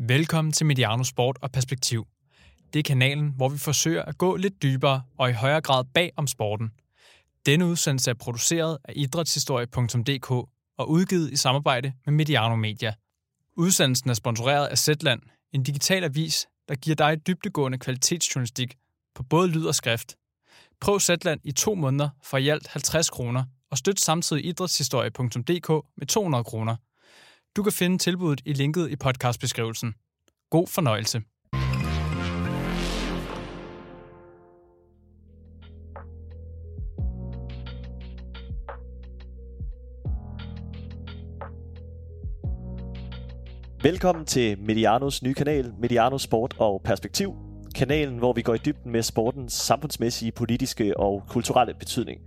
Velkommen til Mediano Sport og Perspektiv. Det er kanalen, hvor vi forsøger at gå lidt dybere og i højere grad bag om sporten. Denne udsendelse er produceret af idrætshistorie.dk og udgivet i samarbejde med Mediano Media. Udsendelsen er sponsoreret af Zetland, en digital avis, der giver dig dybdegående kvalitetsjournalistik på både lyd og skrift. Prøv Zetland i to måneder for i alt 50 kroner og støt samtidig idrætshistorie.dk med 200 kroner. Du kan finde tilbuddet i linket i podcastbeskrivelsen. God fornøjelse. Velkommen til Medianos nye kanal, Mediano Sport og Perspektiv. Kanalen, hvor vi går i dybden med sportens samfundsmæssige, politiske og kulturelle betydning.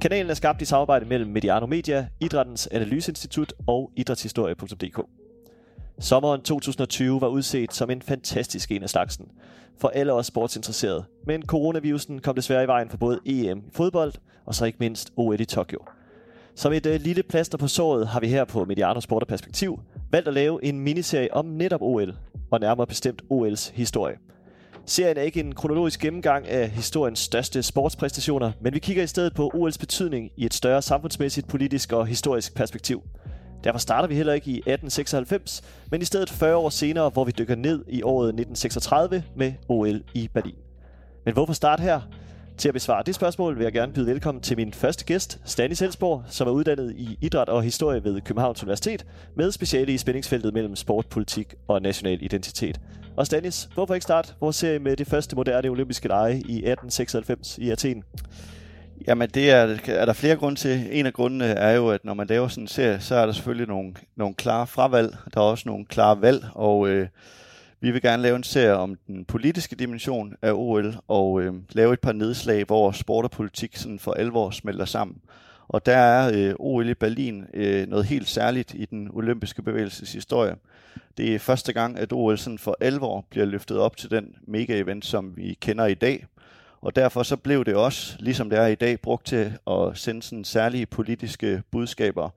Kanalen er skabt i samarbejde mellem Mediano Media, Idrættens Analyseinstitut og idrætshistorie.dk. Sommeren 2020 var udset som en fantastisk en af slagsen for alle os sportsinteresserede, men coronavirusen kom desværre i vejen for både EM i fodbold og så ikke mindst OL i Tokyo. Som et øh, lille plaster på såret har vi her på Mediano Sport og Perspektiv valgt at lave en miniserie om netop OL, og nærmere bestemt OL's historie. Serien er ikke en kronologisk gennemgang af historiens største sportspræstationer, men vi kigger i stedet på OL's betydning i et større samfundsmæssigt, politisk og historisk perspektiv. Derfor starter vi heller ikke i 1896, men i stedet 40 år senere, hvor vi dykker ned i året 1936 med OL i Berlin. Men hvorfor starte her? Til at besvare det spørgsmål vil jeg gerne byde velkommen til min første gæst, Stanis Helsborg, som er uddannet i idræt og historie ved Københavns Universitet, med speciale i spændingsfeltet mellem sport, politik og national identitet. Og Stanis, hvorfor ikke starte vores serie med det første moderne olympiske lege i 1896 i Athen? Jamen det er, er der flere grunde til. En af grundene er jo, at når man laver sådan en serie, så er der selvfølgelig nogle, nogle klare fravalg. Der er også nogle klare valg, og øh, vi vil gerne lave en serie om den politiske dimension af OL, og øh, lave et par nedslag, hvor sport og politik sådan for alvor smelter sammen. Og der er øh, OL i Berlin øh, noget helt særligt i den olympiske bevægelses historie. Det er første gang, at OL sådan for alvor bliver løftet op til den mega-event, som vi kender i dag. Og derfor så blev det også, ligesom det er i dag, brugt til at sende sådan særlige politiske budskaber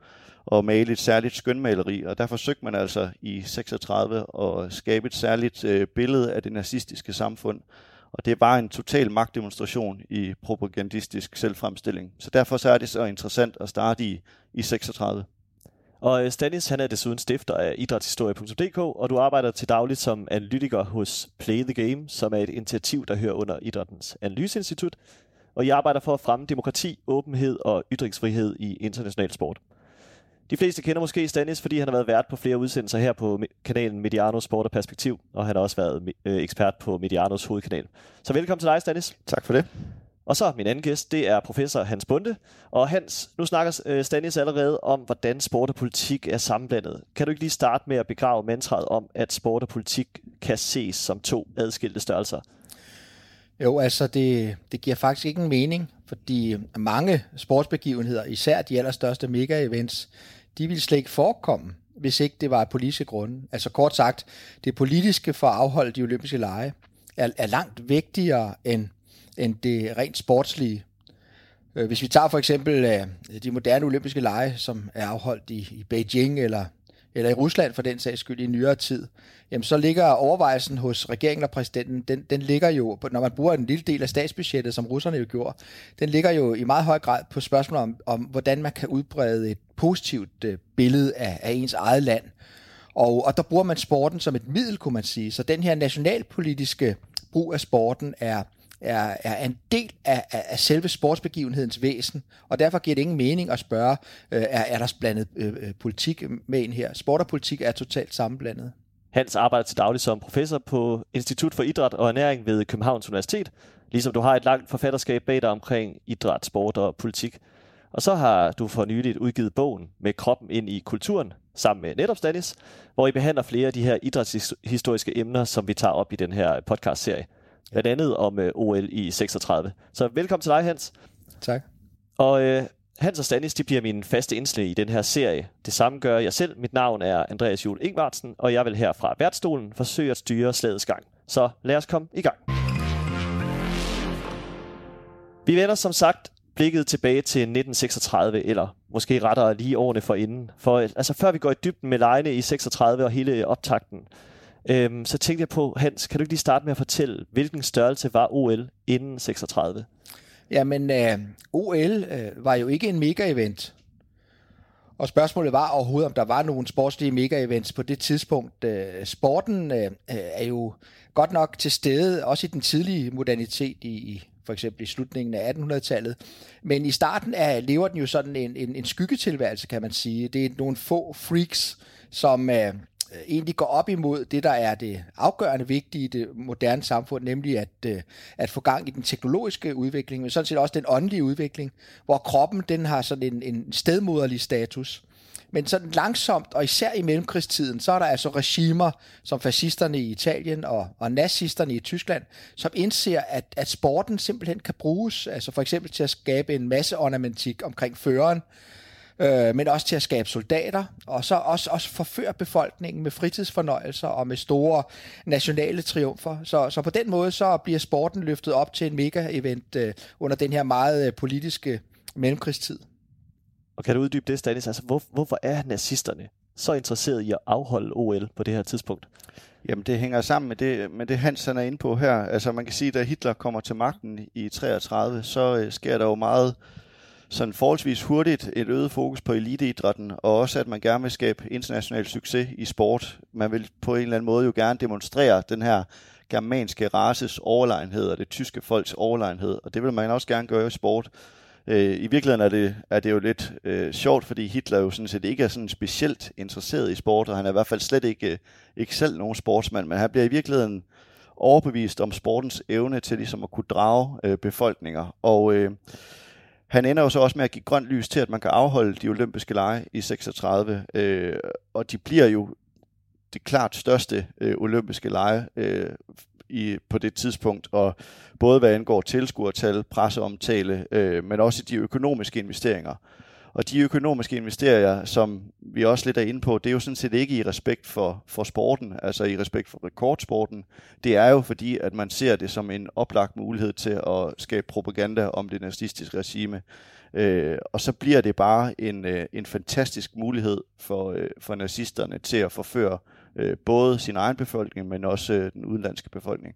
og male et særligt skønmaleri. Og der forsøgte man altså i 36 at skabe et særligt øh, billede af det nazistiske samfund. Og det var en total magtdemonstration i propagandistisk selvfremstilling. Så derfor så er det så interessant at starte i, i 36. Og øh, Stanis, han er desuden stifter af idrætshistorie.dk, og du arbejder til dagligt som analytiker hos Play the Game, som er et initiativ, der hører under Idrættens Analyseinstitut. Og I arbejder for at fremme demokrati, åbenhed og ytringsfrihed i international sport. De fleste kender måske Stanis, fordi han har været vært på flere udsendelser her på kanalen Mediano Sport og Perspektiv, og han har også været øh, ekspert på Medianos hovedkanal. Så velkommen til dig, Stanis. Tak for det. Og så min anden gæst, det er professor Hans Bunde. Og Hans, nu snakker øh, Stanis allerede om, hvordan sport og politik er sammenblandet. Kan du ikke lige starte med at begrave mantraet om, at sport og politik kan ses som to adskilte størrelser? Jo, altså det, det giver faktisk ikke en mening, fordi mange sportsbegivenheder, især de allerstørste mega-events, de ville slet ikke forekomme, hvis ikke det var af politiske grunde. Altså kort sagt, det politiske for at afholde de olympiske lege er, er langt vigtigere end, end det rent sportslige. Øh, hvis vi tager for eksempel øh, de moderne olympiske lege, som er afholdt i, i Beijing eller eller i Rusland for den sags skyld i nyere tid, jamen så ligger overvejelsen hos regeringen og præsidenten, den, den ligger jo, når man bruger en lille del af statsbudgettet, som russerne jo gjorde, den ligger jo i meget høj grad på spørgsmålet om, om hvordan man kan udbrede et positivt øh, billede af, af ens eget land. Og, og der bruger man sporten som et middel, kunne man sige. Så den her nationalpolitiske brug af sporten er, er, er en del af, af, af selve sportsbegivenhedens væsen, og derfor giver det ingen mening at spørge, øh, er, er der blandet øh, øh, politik med ind her? Sport og politik er totalt sammenblandet. Hans arbejder til daglig som professor på Institut for Idræt og Ernæring ved Københavns Universitet, ligesom du har et langt forfatterskab bag dig omkring idræt, sport og politik. Og så har du for nyligt udgivet bogen med kroppen ind i kulturen, sammen med netop Stanis, hvor I behandler flere af de her idrætshistoriske emner, som vi tager op i den her podcast-serie blandt andet om øh, OL i 36. Så velkommen til dig, Hans. Tak. Og uh, Hans og Stanis, de bliver mine faste indslag i den her serie. Det samme gør jeg selv. Mit navn er Andreas Jule Ingvartsen, og jeg vil her fra værtsstolen forsøge at styre slagets gang. Så lad os komme i gang. Vi vender som sagt blikket tilbage til 1936, eller måske rettere lige årene for inden. For altså, før vi går i dybden med lejene i 36 og hele optakten, Øhm, så tænkte jeg på, Hans, kan du ikke lige starte med at fortælle, hvilken størrelse var OL inden 36? Jamen, øh, OL øh, var jo ikke en mega-event. Og spørgsmålet var overhovedet, om der var nogen sportslige mega-events på det tidspunkt. Øh, sporten øh, øh er jo godt nok til stede, også i den tidlige modernitet i, i for eksempel i slutningen af 1800-tallet. Men i starten af, lever den jo sådan en, en, en skyggetilværelse, kan man sige. Det er nogle få freaks, som øh, Øh, egentlig går op imod det, der er det afgørende vigtige i det moderne samfund, nemlig at, øh, at få gang i den teknologiske udvikling, men sådan set også den åndelige udvikling, hvor kroppen den har sådan en, en stedmoderlig status. Men sådan langsomt, og især i mellemkrigstiden, så er der altså regimer som fascisterne i Italien og, og nazisterne i Tyskland, som indser, at, at sporten simpelthen kan bruges, altså for eksempel til at skabe en masse ornamentik omkring føreren, øh, men også til at skabe soldater, og så også, også forføre befolkningen med fritidsfornøjelser og med store nationale triumfer. Så, så på den måde så bliver sporten løftet op til en mega-event øh, under den her meget øh, politiske mellemkrigstid. Og kan du uddybe det, Stanis? Altså, hvor, hvorfor er nazisterne så interesserede i at afholde OL på det her tidspunkt? Jamen, det hænger sammen med det, med det Hans er inde på her. Altså, man kan sige, at da Hitler kommer til magten i 33, så øh, sker der jo meget sådan forholdsvis hurtigt et øget fokus på eliteidrætten, og også at man gerne vil skabe international succes i sport. Man vil på en eller anden måde jo gerne demonstrere den her germanske races overlegenhed og det tyske folks overlegenhed, og det vil man også gerne gøre i sport. Øh, I virkeligheden er det, er det jo lidt øh, sjovt, fordi Hitler jo sådan set ikke er sådan specielt interesseret i sport, og han er i hvert fald slet ikke, øh, ikke selv nogen sportsmand, men han bliver i virkeligheden overbevist om sportens evne til ligesom at kunne drage øh, befolkninger. Og øh, han ender jo så også med at give grønt lys til, at man kan afholde de olympiske lege i 36, øh, og de bliver jo det klart største øh, olympiske lege øh, i, på det tidspunkt, og både hvad angår tilskuertal, presseomtale, øh, men også de økonomiske investeringer. Og de økonomiske investeringer, som vi også lidt er inde på, det er jo sådan set ikke i respekt for, for sporten, altså i respekt for rekordsporten. Det er jo fordi, at man ser det som en oplagt mulighed til at skabe propaganda om det nazistiske regime. Øh, og så bliver det bare en, øh, en fantastisk mulighed for, øh, for nazisterne til at forføre øh, både sin egen befolkning, men også øh, den udenlandske befolkning.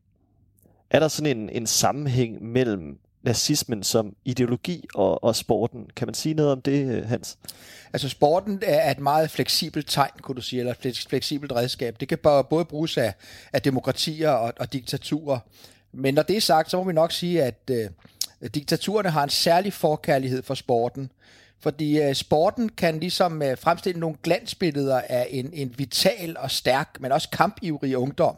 Er der sådan en, en sammenhæng mellem nazismen som ideologi og, og sporten. Kan man sige noget om det, øh, Hans? Altså sporten er et meget fleksibelt tegn, kunne du sige, eller et fleksibelt redskab. Det kan både bruges af, af demokratier og, og diktaturer. Men når det er sagt, så må vi nok sige, at øh, diktaturerne har en særlig forkærlighed for sporten. Fordi øh, sporten kan ligesom øh, fremstille nogle glansbilleder af en, en vital og stærk, men også kampivrig ungdom.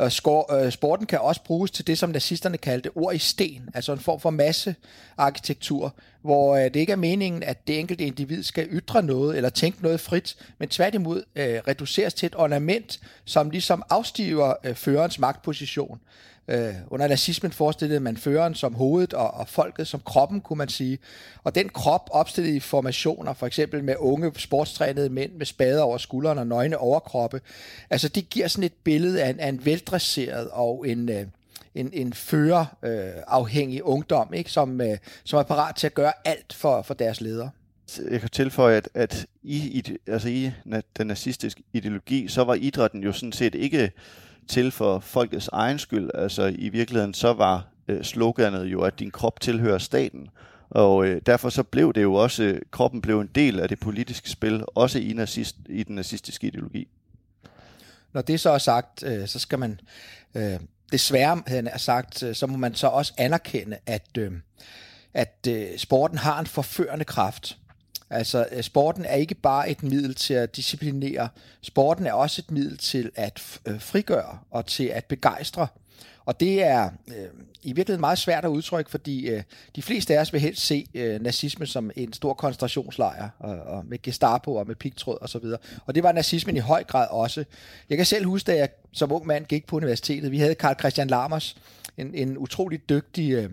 Øh, øh, sporten kan også bruges til det, som nazisterne kaldte ord i sten, altså en form for massearkitektur, hvor øh, det ikke er meningen, at det enkelte individ skal ytre noget eller tænke noget frit, men tværtimod øh, reduceres til et ornament, som ligesom afstiver øh, førerens magtposition. Øh, under nazismen forestillede man føreren som hovedet og, og folket som kroppen, kunne man sige. Og den krop opstillet i formationer, for eksempel med unge sportstrænede mænd med spader over skuldrene og nøgne overkroppe, altså det giver sådan et billede af en, af en veldresseret og en... Øh, en, en førerafhængig øh, ungdom, ikke? Som, øh, som er parat til at gøre alt for, for deres ledere. Jeg kan tilføje, at, at i, i, altså i den nazistiske ideologi, så var idrætten jo sådan set ikke til for folkets egen skyld. Altså i virkeligheden så var øh, sloganet jo, at din krop tilhører staten. Og øh, derfor så blev det jo også, øh, kroppen blev en del af det politiske spil, også i, nazist, i den nazistiske ideologi. Når det så er sagt, øh, så skal man øh, desværre, havde er sagt, øh, så må man så også anerkende, at, øh, at øh, sporten har en forførende kraft. Altså, øh, sporten er ikke bare et middel til at disciplinere. Sporten er også et middel til at øh, frigøre og til at begejstre. Og det er øh, i virkeligheden meget svært at udtrykke, fordi øh, de fleste af os vil helst se øh, nazisme som en stor koncentrationslejr, og, og med Gestapo og med pigtråd osv. Og, og det var nazismen i høj grad også. Jeg kan selv huske, da jeg som ung mand gik på universitetet, vi havde Karl Christian Lammers, en, en utrolig dygtig øh,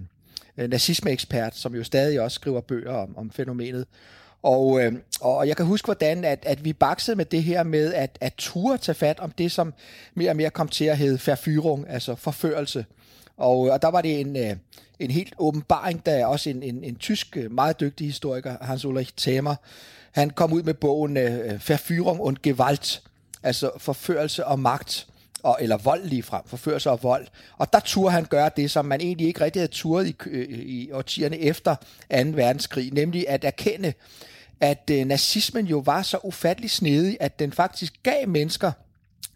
øh, nazisme-ekspert, som jo stadig også skriver bøger om, om fænomenet. Og, øh, og jeg kan huske, hvordan at, at vi baksede med det her med at, at ture tage fat om det, som mere og mere kom til at hedde forfyrung, altså forførelse. Og, og der var det en, øh, en helt åbenbaring, da også en, en, en tysk, øh, meget dygtig historiker, Hans Ulrich Thamer, han kom ud med bogen øh, Verführung und Gewalt, altså forførelse og magt. og, eller vold lige frem, forførelse og vold. Og der turde han gøre det, som man egentlig ikke rigtig havde turet i, øh, i årtierne efter 2. verdenskrig, nemlig at erkende, at øh, nazismen jo var så ufattelig snedig, at den faktisk gav mennesker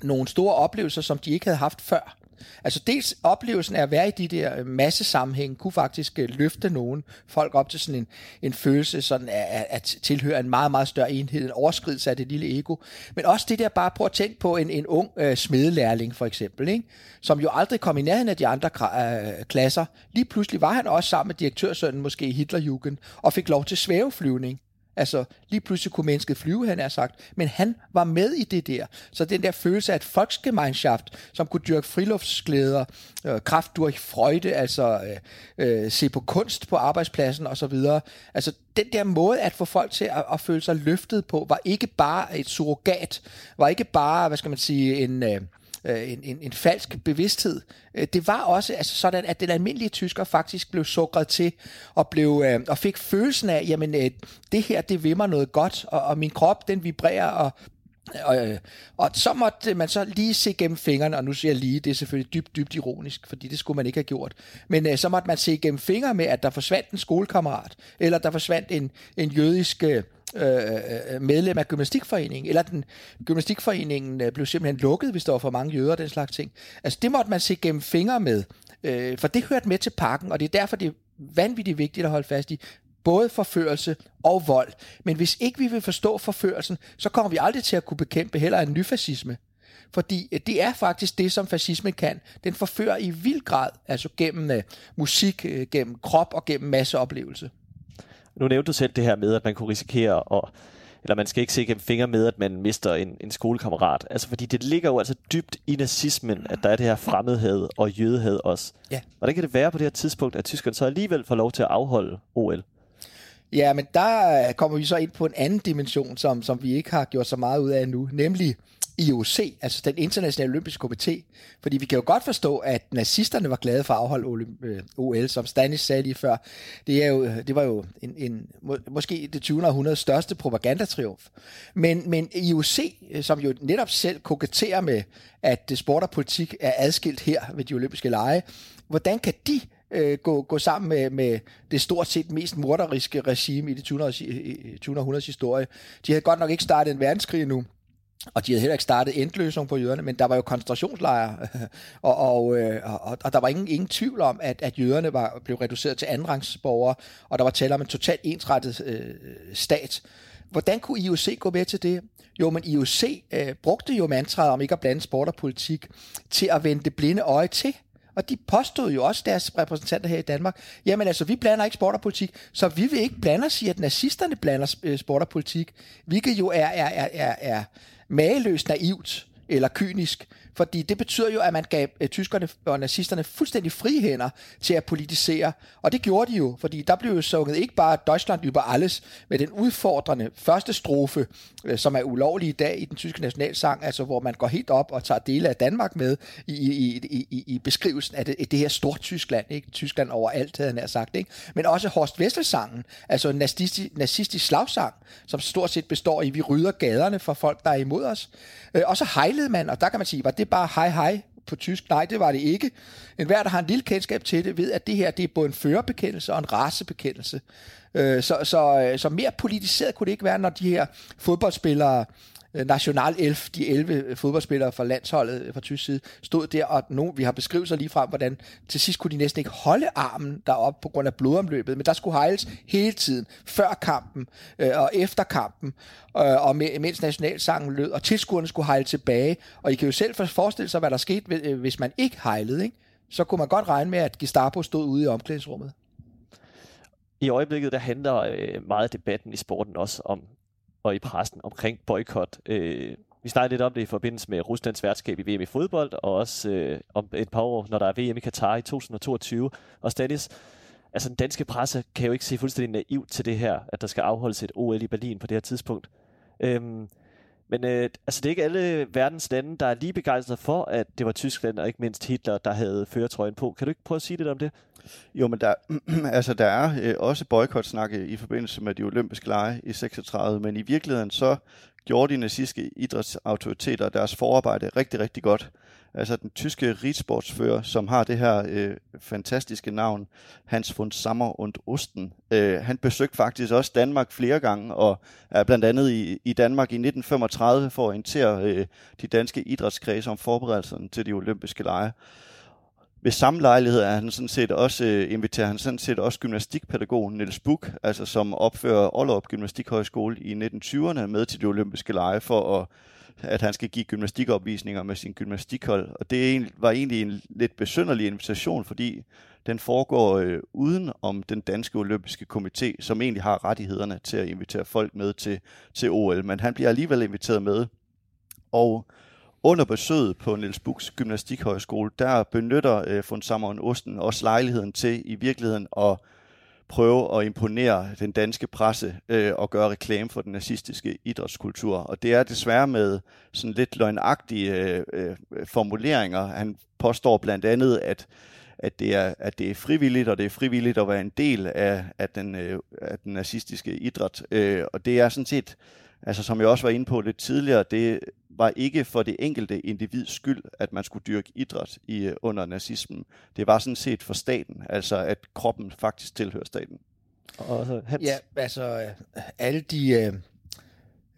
nogle store oplevelser, som de ikke havde haft før. Altså dels oplevelsen af at være i de der øh, massesammenhæng, kunne faktisk øh, løfte nogen folk op til sådan en, en følelse sådan at, at tilhøre en meget, meget større enhed, en overskridelse af det lille ego. Men også det der bare prøv at tænke på en, en ung øh, smedelærling for eksempel, ikke? som jo aldrig kom i nærheden af de andre øh, klasser. Lige pludselig var han også sammen med direktørsønnen måske i Hitlerjugend og fik lov til svæveflyvning. Altså, lige pludselig kunne mennesket flyve, han er sagt, men han var med i det der. Så den der følelse af et folksgemeinschaft, som kunne dyrke friluftsglæder, øh, kraft durch Freude, altså øh, øh, se på kunst på arbejdspladsen osv. Altså, den der måde at få folk til at, at føle sig løftet på, var ikke bare et surrogat, var ikke bare, hvad skal man sige, en... Øh, øh, en, en, en falsk bevidsthed. Øh, det var også altså sådan, at den almindelige tysker faktisk blev sukret til og, blev, øh, og fik følelsen af, jamen øh, det her, det vil mig noget godt, og, og min krop, den vibrerer, og og, øh, og så måtte man så lige se gennem fingrene, og nu siger jeg lige, det er selvfølgelig dybt, dybt ironisk, fordi det skulle man ikke have gjort. Men øh, så måtte man se gennem fingre med, at der forsvandt en skolekammerat, eller der forsvandt en, en jødisk øh, Øh, øh, medlem af gymnastikforeningen, eller den gymnastikforeningen øh, blev simpelthen lukket, hvis der var for mange jøder og den slags ting. Altså det måtte man se gennem fingre med, øh, for det hørte med til pakken, og det er derfor, det er vanvittigt vigtigt at holde fast i både forførelse og vold. Men hvis ikke vi vil forstå forførelsen, så kommer vi aldrig til at kunne bekæmpe heller en nyfascisme. Fordi øh, det er faktisk det, som fascismen kan. Den forfører i vild grad, altså gennem uh, musik, uh, gennem krop og gennem masseoplevelse. Nu nævnte du selv det her med, at man kunne risikere at eller man skal ikke se gennem fingre med, at man mister en, en skolekammerat. Altså, fordi det ligger jo altså dybt i nazismen, at der er det her fremmedhed og jødehed også. Ja. Hvordan kan det være på det her tidspunkt, at tyskerne så alligevel får lov til at afholde OL? Ja, men der øh, kommer vi så ind på en anden dimension, som, som vi ikke har gjort så meget ud af nu, nemlig IOC, altså den internationale olympiske komité. Fordi vi kan jo godt forstå, at nazisterne var glade for at afholde OL, øh, som Stanis sagde lige før. Det, er jo, øh, det var jo en, en, måske det 20. århundredes største propagandatriumf. Men, men IOC, som jo netop selv koketterer med, at sport og politik er adskilt her ved de olympiske lege, hvordan kan de øh, gå, gå sammen med, med det stort set mest morderiske regime i det 20. århundredes historie. De havde godt nok ikke startet en verdenskrig nu, og de havde heller ikke startet endløsning på jøderne, men der var jo koncentrationslejre, og, og, øh, og, og der var ingen, ingen tvivl om, at, at jøderne var blev reduceret til andenrangsborgere, og der var tale om en totalt ensrettet øh, stat. Hvordan kunne IOC gå med til det? Jo, men IOC øh, brugte jo mantraet om ikke at blande sport og politik til at vende det blinde øje til. Og de påstod jo også, deres repræsentanter her i Danmark, jamen altså, vi blander ikke sport og politik, så vi vil ikke blande os i, at nazisterne blander øh, sport og politik, hvilket jo er, er, er, er, er mageløst naivt eller kynisk, fordi det betyder jo, at man gav øh, tyskerne og nazisterne fuldstændig frihænder til at politisere, og det gjorde de jo, fordi der blev jo sunget ikke bare Deutschland über alles, med den udfordrende første strofe, øh, som er ulovlig i dag i den tyske nationalsang, altså hvor man går helt op og tager dele af Danmark med i, i, i, i, i beskrivelsen af det, det her stort Tyskland, ikke? Tyskland overalt, havde han sagt, ikke? men også Horst Wessel-sangen, altså en nazistisk, nazistisk slagsang, som stort set består i, vi rydder gaderne for folk, der er imod os, øh, og så hejlede man, og der kan man sige, var det bare hej hej på tysk? Nej, det var det ikke. En hver, der har en lille kendskab til det, ved, at det her det er både en førerbekendelse og en racebekendelse. Øh, så, så, øh, så mere politiseret kunne det ikke være, når de her fodboldspillere Øh, National 11, de 11 øh, fodboldspillere fra landsholdet øh, fra tysk side, stod der, og nu, vi har beskrivelser lige frem, hvordan til sidst kunne de næsten ikke holde armen derop på grund af blodomløbet, men der skulle hejles hele tiden, før kampen øh, og efter kampen, øh, og mens nationalsangen lød, og tilskuerne skulle hejle tilbage, og I kan jo selv forestille sig, hvad der skete, hvis man ikke hejlede, ikke? så kunne man godt regne med, at Gestapo stod ude i omklædningsrummet. I øjeblikket der handler øh, meget af debatten i sporten også om og i pressen omkring boykot. Øh, vi snakkede lidt om det i forbindelse med Ruslands værtskab i VM i fodbold, og også øh, om et par år, når der er VM i Katar i 2022. Og Stanis, altså den danske presse kan jo ikke se fuldstændig naivt til det her, at der skal afholdes et OL i Berlin på det her tidspunkt. Øhm, men øh, altså det er ikke alle verdens lande, der er lige begejstrede for, at det var Tyskland og ikke mindst Hitler, der havde føretrøjen på. Kan du ikke prøve at sige lidt om det? Jo, men der, altså, der er øh, også boykotsnakke i forbindelse med de olympiske lege i 36, men i virkeligheden så gjorde de nazistiske idrætsautoriteter deres forarbejde rigtig, rigtig godt. altså den tyske ridsportsfører, som har det her øh, fantastiske navn, Hans von Sammer und Osten. Øh, han besøgte faktisk også Danmark flere gange, og er blandt andet i, i Danmark i 1935 for at orientere øh, de danske idrætskredse om forberedelserne til de olympiske lege. Ved samme lejlighed er han sådan set også, øh, inviterer han sådan set også gymnastikpædagogen Niels Buk, altså som opfører Ollerup Gymnastikhøjskole i 1920'erne med til de olympiske lege for at at han skal give gymnastikopvisninger med sin gymnastikhold. Og det var egentlig en lidt besynderlig invitation, fordi den foregår øh, uden om den danske olympiske komité, som egentlig har rettighederne til at invitere folk med til, til OL. Men han bliver alligevel inviteret med. Og under besøget på Niels Buks Gymnastikhøjskole, der benytter øh, von Sammeren Osten også lejligheden til i virkeligheden at prøve at imponere den danske presse øh, og gøre reklame for den nazistiske idrætskultur. Og det er desværre med sådan lidt løgnagtige øh, øh, formuleringer. Han påstår blandt andet, at at det, er, at det er frivilligt, og det er frivilligt at være en del af, af, den, øh, af den nazistiske idræt. Øh, og det er sådan set, altså som jeg også var inde på lidt tidligere, det var ikke for det enkelte individs skyld, at man skulle dyrke idræt i, øh, under nazismen. Det var sådan set for staten, altså at kroppen faktisk tilhører staten. Og så Hans. Ja, altså øh, alle de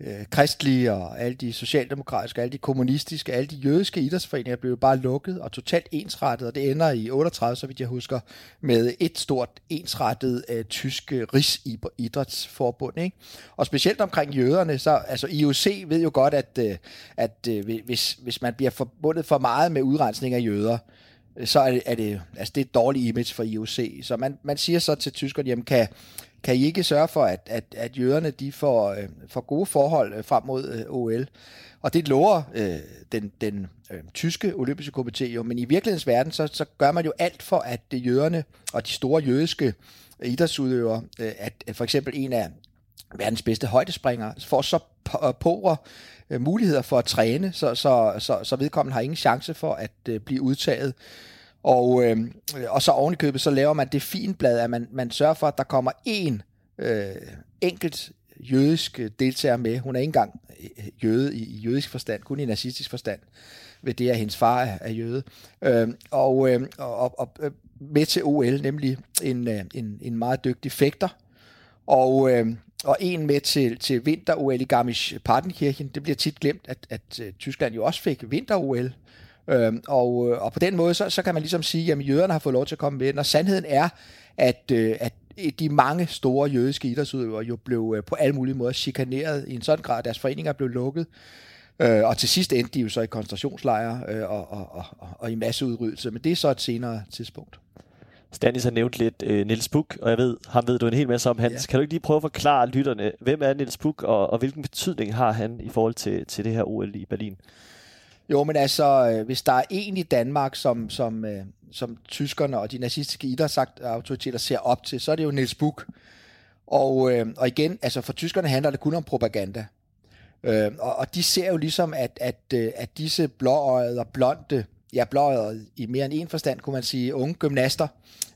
øh, kristlige og alle de socialdemokratiske, alle de kommunistiske, alle de jødiske idrætsforeninger blev bare lukket og totalt ensrettet, og det ender i 38, så vidt jeg husker, med et stort ensrettet øh, tysk rigsidrætsforbund. Ikke? Og specielt omkring jøderne, så altså IOC ved jo godt, at, øh, at øh, hvis, hvis man bliver forbundet for meget med udrensning af jøder, så er det, er det, altså det er et dårligt image for IOC. Så man, man siger så til tyskerne, jamen kan, kan I ikke sørge for, at, at, at jøderne de får, øh, får gode forhold øh, frem mod øh, OL? Og det lover øh, den, den øh, tyske olympiske komité jo, men i virkelighedens verden, så, så gør man jo alt for, at det jøderne og de store jødiske idrætsudøvere, øh, at, at for eksempel en af verdens bedste højdespringere, får så påre øh, øh, muligheder for at træne, så, så, så, så vedkommende har ingen chance for at øh, blive udtaget. Og, øhm, øh, og så oven i købet, så laver man det finblad, at man, man sørger for, at der kommer én øh, enkelt jødisk deltager med. Hun er ikke engang øh, jøde i, i jødisk forstand, kun i nazistisk forstand, ved det, at hendes far er, er jøde. Øh, og, øh, og, og med til OL, nemlig en, øh, en, en meget dygtig fægter. Og, øh, og en med til, til vinter-OL i Garmisch-Partenkirchen. Det bliver tit glemt, at, at øh, Tyskland jo også fik vinter-OL Øhm, og, øh, og på den måde, så, så kan man ligesom sige, at jøderne har fået lov til at komme med. Når sandheden er, at, øh, at de mange store jødiske idrætsudøvere jo blev øh, på alle mulige måder chikaneret i en sådan grad, at deres foreninger blev lukket. Øh, og til sidst endte de jo så i koncentrationslejre øh, og, og, og, og, og i masseudryddelse, men det er så et senere tidspunkt. Stanis har nævnt lidt øh, Niels Buk, og jeg ved, ham ved du en hel masse om, Hans. Ja. Kan du ikke lige prøve at forklare lytterne, hvem er Niels Buk, og, og hvilken betydning har han i forhold til, til det her OL i Berlin? Jo, men altså, øh, hvis der er en i Danmark, som, som, øh, som tyskerne og de nazistiske idrætsautoriteter ser op til, så er det jo Niels Buch. Og, øh, og igen, altså for tyskerne handler det kun om propaganda. Øh, og, og de ser jo ligesom, at, at, øh, at disse blåøjede og blonde ja, blåøjet i mere end en forstand, kunne man sige, unge gymnaster,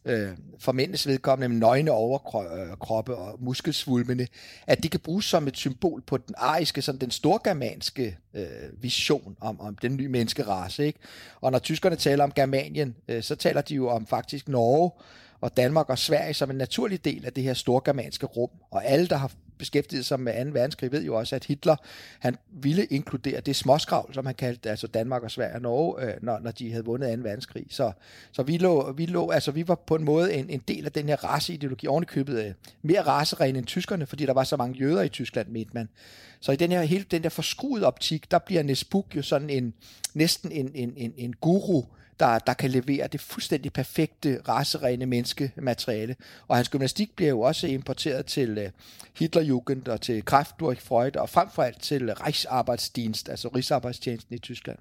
øh, for mændenes vedkommende med nøgne overkroppe øh, og muskelsvulmende, at de kan bruges som et symbol på den ariske, sådan den storgermanske øh, vision om, om den nye menneskerace. Ikke? Og når tyskerne taler om Germanien, øh, så taler de jo om faktisk Norge, og Danmark og Sverige som en naturlig del af det her storgermanske rum. Og alle, der har beskæftiget sig med 2. verdenskrig, ved jo også, at Hitler han ville inkludere det småskravl, som han kaldte altså Danmark og Sverige og Norge, øh, når, når de havde vundet 2. verdenskrig. Så, så vi, lå, vi, lå, altså, vi var på en måde en, en del af den her raceideologi, ovenikøbet øh, mere raceren end tyskerne, fordi der var så mange jøder i Tyskland, mente man. Så i den her, hele den der forskruede optik, der bliver Nesbuk jo sådan en, næsten en, en, en, en guru, der, der kan levere det fuldstændig perfekte, racerene menneskemateriale. Og hans gymnastik bliver jo også importeret til uh, Hitlerjugend og til Kraft durch Freud og frem for alt til øh, Reichsarbeitsdienst, altså Rigsarbejdstjenesten i Tyskland.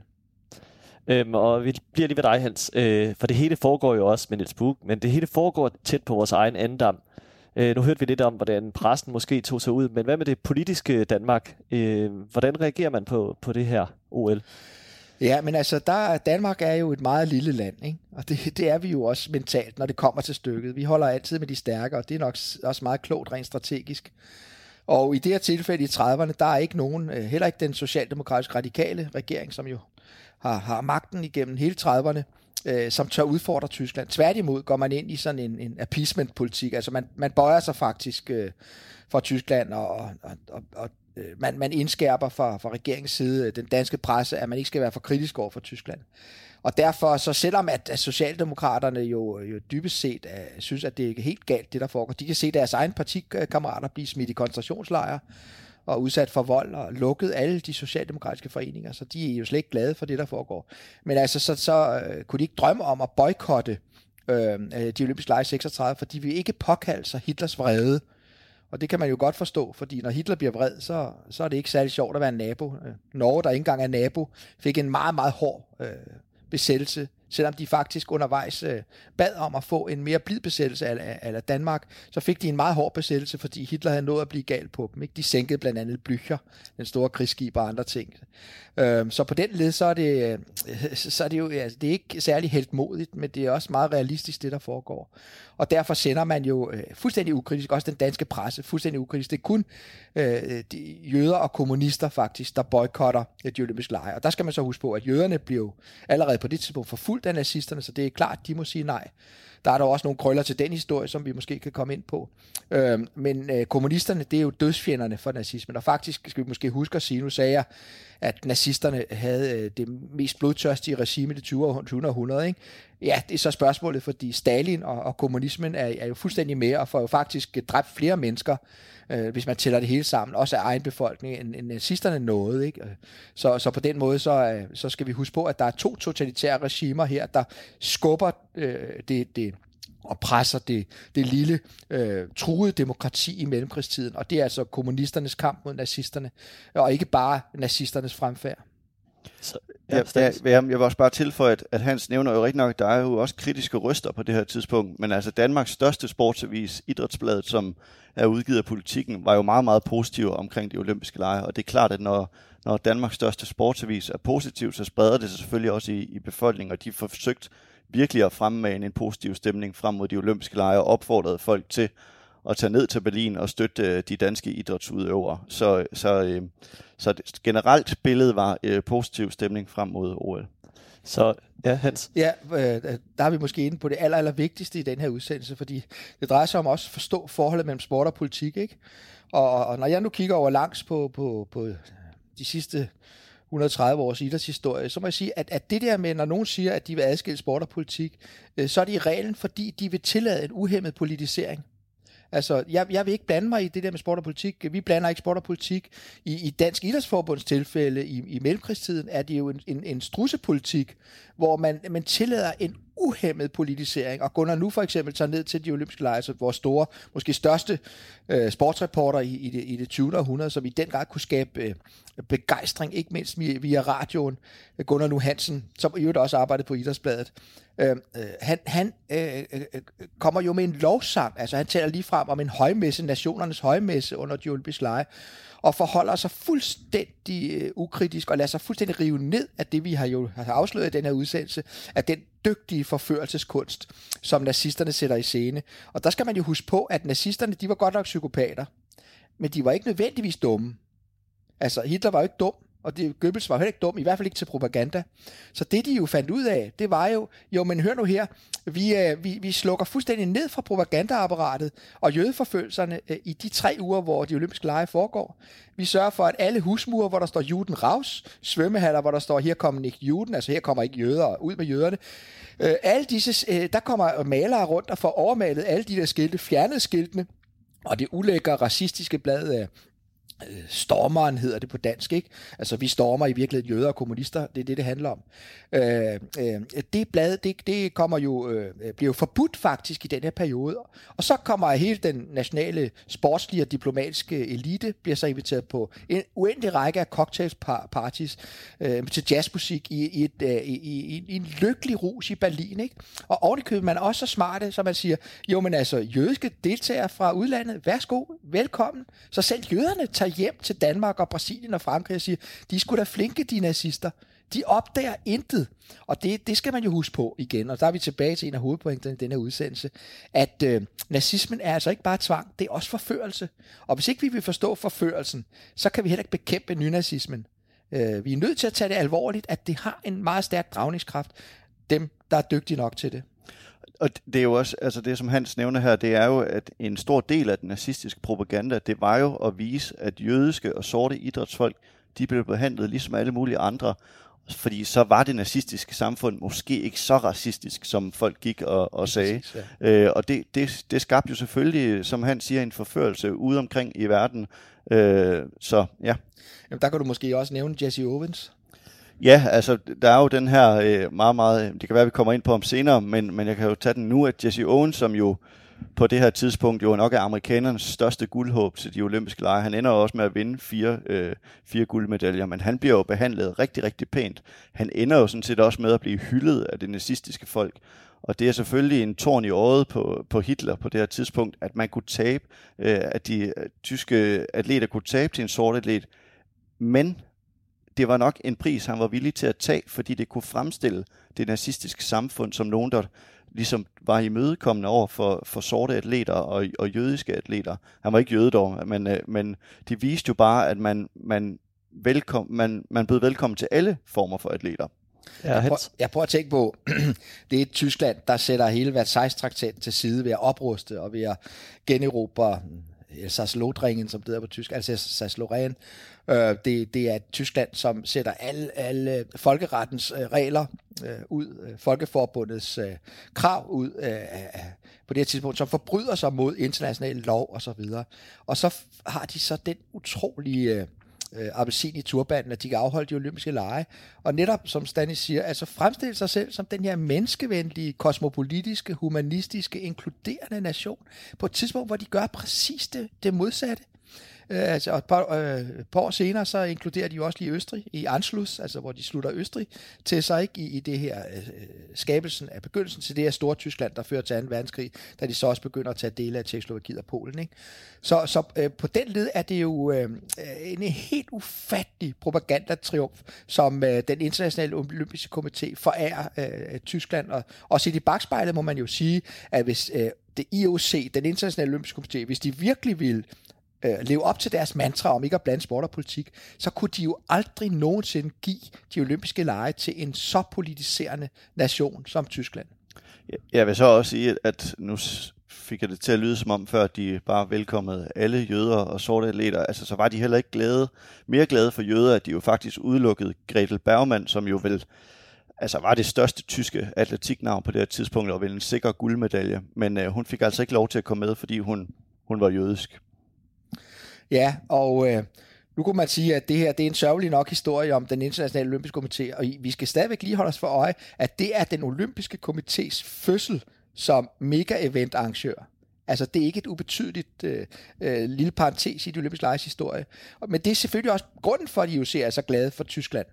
Øhm, og vi bliver lige ved dig, Hans, øh, for det hele foregår jo også med Niels Buch, men det hele foregår tæt på vores egen andendam. Øh, nu hørte vi lidt om, hvordan pressen måske tog sig ud, men hvad med det politiske Danmark? Øh, hvordan reagerer man på, på det her OL? Ja, men altså, der, Danmark er jo et meget lille land, ikke? og det, det er vi jo også mentalt, når det kommer til stykket. Vi holder altid med de stærke, og det er nok også meget klogt rent strategisk. Og i det her tilfælde i 30'erne, der er ikke nogen, øh, heller ikke den socialdemokratisk radikale regering, som jo har, har magten igennem hele 30'erne, øh, som tør udfordre Tyskland. Tværtimod går man ind i sådan en, en appeasement-politik. Altså man, man bøjer sig faktisk øh, for Tyskland, og, og, og, og Øh, man, man indskærper fra, fra regeringens side, øh, den danske presse, at man ikke skal være for kritisk over for Tyskland. Og derfor, så selvom at, at Socialdemokraterne jo, jo dybest set uh, synes, at det er helt galt, det der foregår, de kan se deres egen partikammerater blive smidt i koncentrationslejre, og udsat for vold og lukket alle de socialdemokratiske foreninger, så de er jo slet ikke glade for det, der foregår. Men altså, så, så uh, kunne de ikke drømme om at boykotte uh, de olympiske lege 36, for de vil ikke påkalde sig Hitlers vrede. Og det kan man jo godt forstå, fordi når Hitler bliver vred, så, så er det ikke særlig sjovt at være en nabo. Øh, Norge, der ikke engang er nabo, fik en meget, meget hård øh, besættelse selvom de faktisk undervejs øh, bad om at få en mere blid besættelse af, af, af Danmark, så fik de en meget hård besættelse, fordi Hitler havde nået at blive gal på dem. Ikke? De sænkede blandt andet Blücher, den store krigsskib og andre ting. Øh, så på den led, så er det, øh, så er det jo altså, det er ikke særlig heltmodigt, men det er også meget realistisk, det der foregår. Og derfor sender man jo øh, fuldstændig ukritisk, også den danske presse, fuldstændig ukritisk. Det er kun øh, de jøder og kommunister faktisk, der boykotter øh, de olympiske lege. Og der skal man så huske på, at jøderne blev allerede på det tidspunkt forfulgt af nazisterne, så det er klart, de må sige nej. Der er der også nogle krøller til den historie, som vi måske kan komme ind på. Øh, men øh, kommunisterne, det er jo dødsfjenderne for nazismen, og faktisk skal vi måske huske at sige, nu sagde jeg, at nazisterne havde øh, det mest blodtørstige regime i det 20. århundrede. Ikke? Ja, det er så spørgsmålet, fordi Stalin og, og kommunismen er, er jo fuldstændig med, og får jo faktisk dræbt flere mennesker, øh, hvis man tæller det hele sammen, også af egen befolkning, end, end nazisterne nåede. Ikke? Øh, så, så på den måde, så, øh, så skal vi huske på, at der er to totalitære regimer her, der skubber øh, det, det og presser det, det lille øh, truede demokrati i mellemkrigstiden. Og det er altså kommunisternes kamp mod nazisterne, og ikke bare nazisternes fremfærd. Så, ja, ja, ja, jeg vil også bare tilføje, at, at Hans nævner jo rigtig nok, at der er jo også kritiske røster på det her tidspunkt, men altså Danmarks største sportsavis, Idrætsbladet, som er udgivet af politikken, var jo meget, meget positiv omkring de olympiske lege, og det er klart, at når, når Danmarks største sportsavis er positiv, så spreder det sig selvfølgelig også i, i befolkningen, og de har forsøgt virkelig at fremme en positiv stemning frem mod de olympiske lege og opfordrede folk til at tage ned til Berlin og støtte øh, de danske idrætsudøvere. Så, så, øh, så generelt billedet var øh, positiv stemning frem mod OL. Så ja, Hans? Ja, øh, der er vi måske inde på det aller, aller vigtigste i den her udsendelse, fordi det drejer sig om også at forstå forholdet mellem sport og politik, ikke? Og, og når jeg nu kigger over langs på, på, på de sidste 130 års idrætshistorie, så må jeg sige, at, at det der med, når nogen siger, at de vil adskille sport og politik, øh, så er det i reglen, fordi de vil tillade en uhemmet politisering. Altså, jeg, jeg vil ikke blande mig i det der med sport og politik. Vi blander ikke sport og politik. I, i Dansk Idrætsforbunds tilfælde, i, i mellemkrigstiden, er det jo en, en, en strussepolitik, hvor man, man tillader en uhemmet politisering. Og Gunnar nu for eksempel tager ned til de olympiske lege, så vores store, måske største øh, sportsreporter i, i, det, i det 20. århundrede, som i den grad kunne skabe øh, begejstring, ikke mindst via, via radioen. Gunnar nu Hansen, som i øvrigt også arbejdede på Idrætsbladet. Øhm, øh, han han øh, øh, øh, kommer jo med en lovsang, altså han taler lige frem om en højmesse, nationernes højmesse under de olympiske lege, og forholder sig fuldstændig øh, ukritisk og lader sig fuldstændig rive ned af det, vi har jo har afsløret i den her udsendelse, af den dygtige forførelseskunst, som nazisterne sætter i scene. Og der skal man jo huske på, at nazisterne, de var godt nok psykopater, men de var ikke nødvendigvis dumme. Altså, Hitler var jo ikke dum, og det, Goebbels var heller ikke dum, i hvert fald ikke til propaganda. Så det, de jo fandt ud af, det var jo, jo, men hør nu her, vi, øh, vi, vi slukker fuldstændig ned fra propagandaapparatet og jødeforfølgelserne øh, i de tre uger, hvor de olympiske lege foregår. Vi sørger for, at alle husmure, hvor der står Juden Raus, svømmehaller, hvor der står, her kommer ikke Juden, altså her kommer ikke jøder, ud med jøderne. Øh, alle disse, øh, der kommer malere rundt og får overmalet alle de der skilte, fjernet skiltene, og det ulækre racistiske blad øh, Øh, stormeren hedder det på dansk, ikke? Altså, vi stormer i virkeligheden jøder og kommunister, det er det, det handler om. Øh, øh, det blad, det, det kommer jo, øh, bliver jo forbudt faktisk i den her periode, og så kommer hele den nationale sportslige og diplomatiske elite, bliver så inviteret på en uendelig række af cocktailsparties øh, til jazzmusik i, i, et, øh, i, i, i en lykkelig rus i Berlin, ikke? Og ovenikøbet man er også så smarte, så man siger, jo, men altså, jødiske deltagere fra udlandet, værsgo, velkommen, så selv jøderne tager hjem til Danmark og Brasilien og Frankrig og siger, de skulle da flinke, de nazister. De opdager intet. Og det, det skal man jo huske på igen, og der er vi tilbage til en af hovedpointerne i denne udsendelse, at øh, nazismen er altså ikke bare tvang, det er også forførelse. Og hvis ikke vi vil forstå forførelsen, så kan vi heller ikke bekæmpe nynazismen. Øh, vi er nødt til at tage det alvorligt, at det har en meget stærk dragningskraft, dem, der er dygtige nok til det. Og det er jo også, altså det som Hans nævner her, det er jo, at en stor del af den nazistiske propaganda, det var jo at vise, at jødiske og sorte idrætsfolk, de blev behandlet ligesom alle mulige andre, fordi så var det nazistiske samfund måske ikke så racistisk, som folk gik og, og sagde. Præcis, ja. øh, og det, det, det skabte jo selvfølgelig, som han siger, en forførelse ude omkring i verden. Øh, så ja. Jamen, der kan du måske også nævne Jesse Owens. Ja, altså der er jo den her øh, meget, meget, det kan være, vi kommer ind på om senere, men, men jeg kan jo tage den nu, at Jesse Owens, som jo på det her tidspunkt jo nok er amerikanernes største guldhåb til de olympiske lege. Han ender også med at vinde fire, øh, fire guldmedaljer, men han bliver jo behandlet rigtig, rigtig pænt. Han ender jo sådan set også med at blive hyldet af det nazistiske folk. Og det er selvfølgelig en torn i øjet på, på Hitler på det her tidspunkt, at man kunne tabe, øh, at de øh, tyske atleter kunne tabe til en sort atlet. Men det var nok en pris, han var villig til at tage, fordi det kunne fremstille det nazistiske samfund som nogen, der ligesom var imødekommende over for, for sorte atleter og, og jødiske atleter. Han var ikke jøde dog, men, øh, men det viste jo bare, at man, man, velkom, man, man bød velkommen til alle former for atleter. Ja, jeg, prøver, jeg prøver at tænke på, det er et Tyskland, der sætter hele Versailles-traktaten til side ved at opruste og ved at generobre Alsace-Lotringen, som det hedder på tysk, altså Alsace-Lorraine. Øh, det, det er Tyskland, som sætter alle, alle folkerettens øh, regler øh, ud, øh, Folkeforbundets øh, krav ud øh, på det her tidspunkt, som forbryder sig mod international lov og så videre. Og så har de så den utrolige... Øh, øh, appelsin i turbanen, at de kan afholde de olympiske lege. Og netop, som Stanis siger, altså fremstille sig selv som den her menneskevenlige, kosmopolitiske, humanistiske, inkluderende nation, på et tidspunkt, hvor de gør præcis det, det modsatte. Øh, altså, og et par, øh, et par år senere, så inkluderer de jo også lige Østrig i Anschluss, altså hvor de slutter Østrig til sig ikke i, i det her øh, øh skabelsen af begyndelsen til det her store Tyskland, der fører til 2. verdenskrig, da de så også begynder at tage dele af Tjekkoslovakiet og Polen. Ikke? Så, så øh, på den led er det jo øh, en helt ufattelig propagandatriumf, som øh, den internationale olympiske komité forærer øh, Tyskland. Og, og set i bagspejlet må man jo sige, at hvis øh, det IOC, den internationale olympiske komité, hvis de virkelig ville øh, Øh, leve op til deres mantra om ikke at blande sport og politik, så kunne de jo aldrig nogensinde give de olympiske lege til en så politiserende nation som Tyskland. Jeg vil så også sige, at nu fik jeg det til at lyde som om, før de bare velkommede alle jøder og sorte atleter, altså så var de heller ikke glade, mere glade for jøder, at de jo faktisk udelukkede Gretel Bergmann, som jo vel altså var det største tyske atletiknavn på det her tidspunkt, og vel en sikker guldmedalje. Men øh, hun fik altså ikke lov til at komme med, fordi hun, hun var jødisk. Ja, og øh, nu kunne man sige, at det her det er en sørgelig nok historie om den internationale olympiske komité, og vi skal stadigvæk lige holde os for øje, at det er den olympiske komités fødsel som mega-event arrangør. Altså, det er ikke et ubetydeligt øh, øh, lille parentes i de olympiske lejes historie. Men det er selvfølgelig også grunden for, at IOC er så glade for Tyskland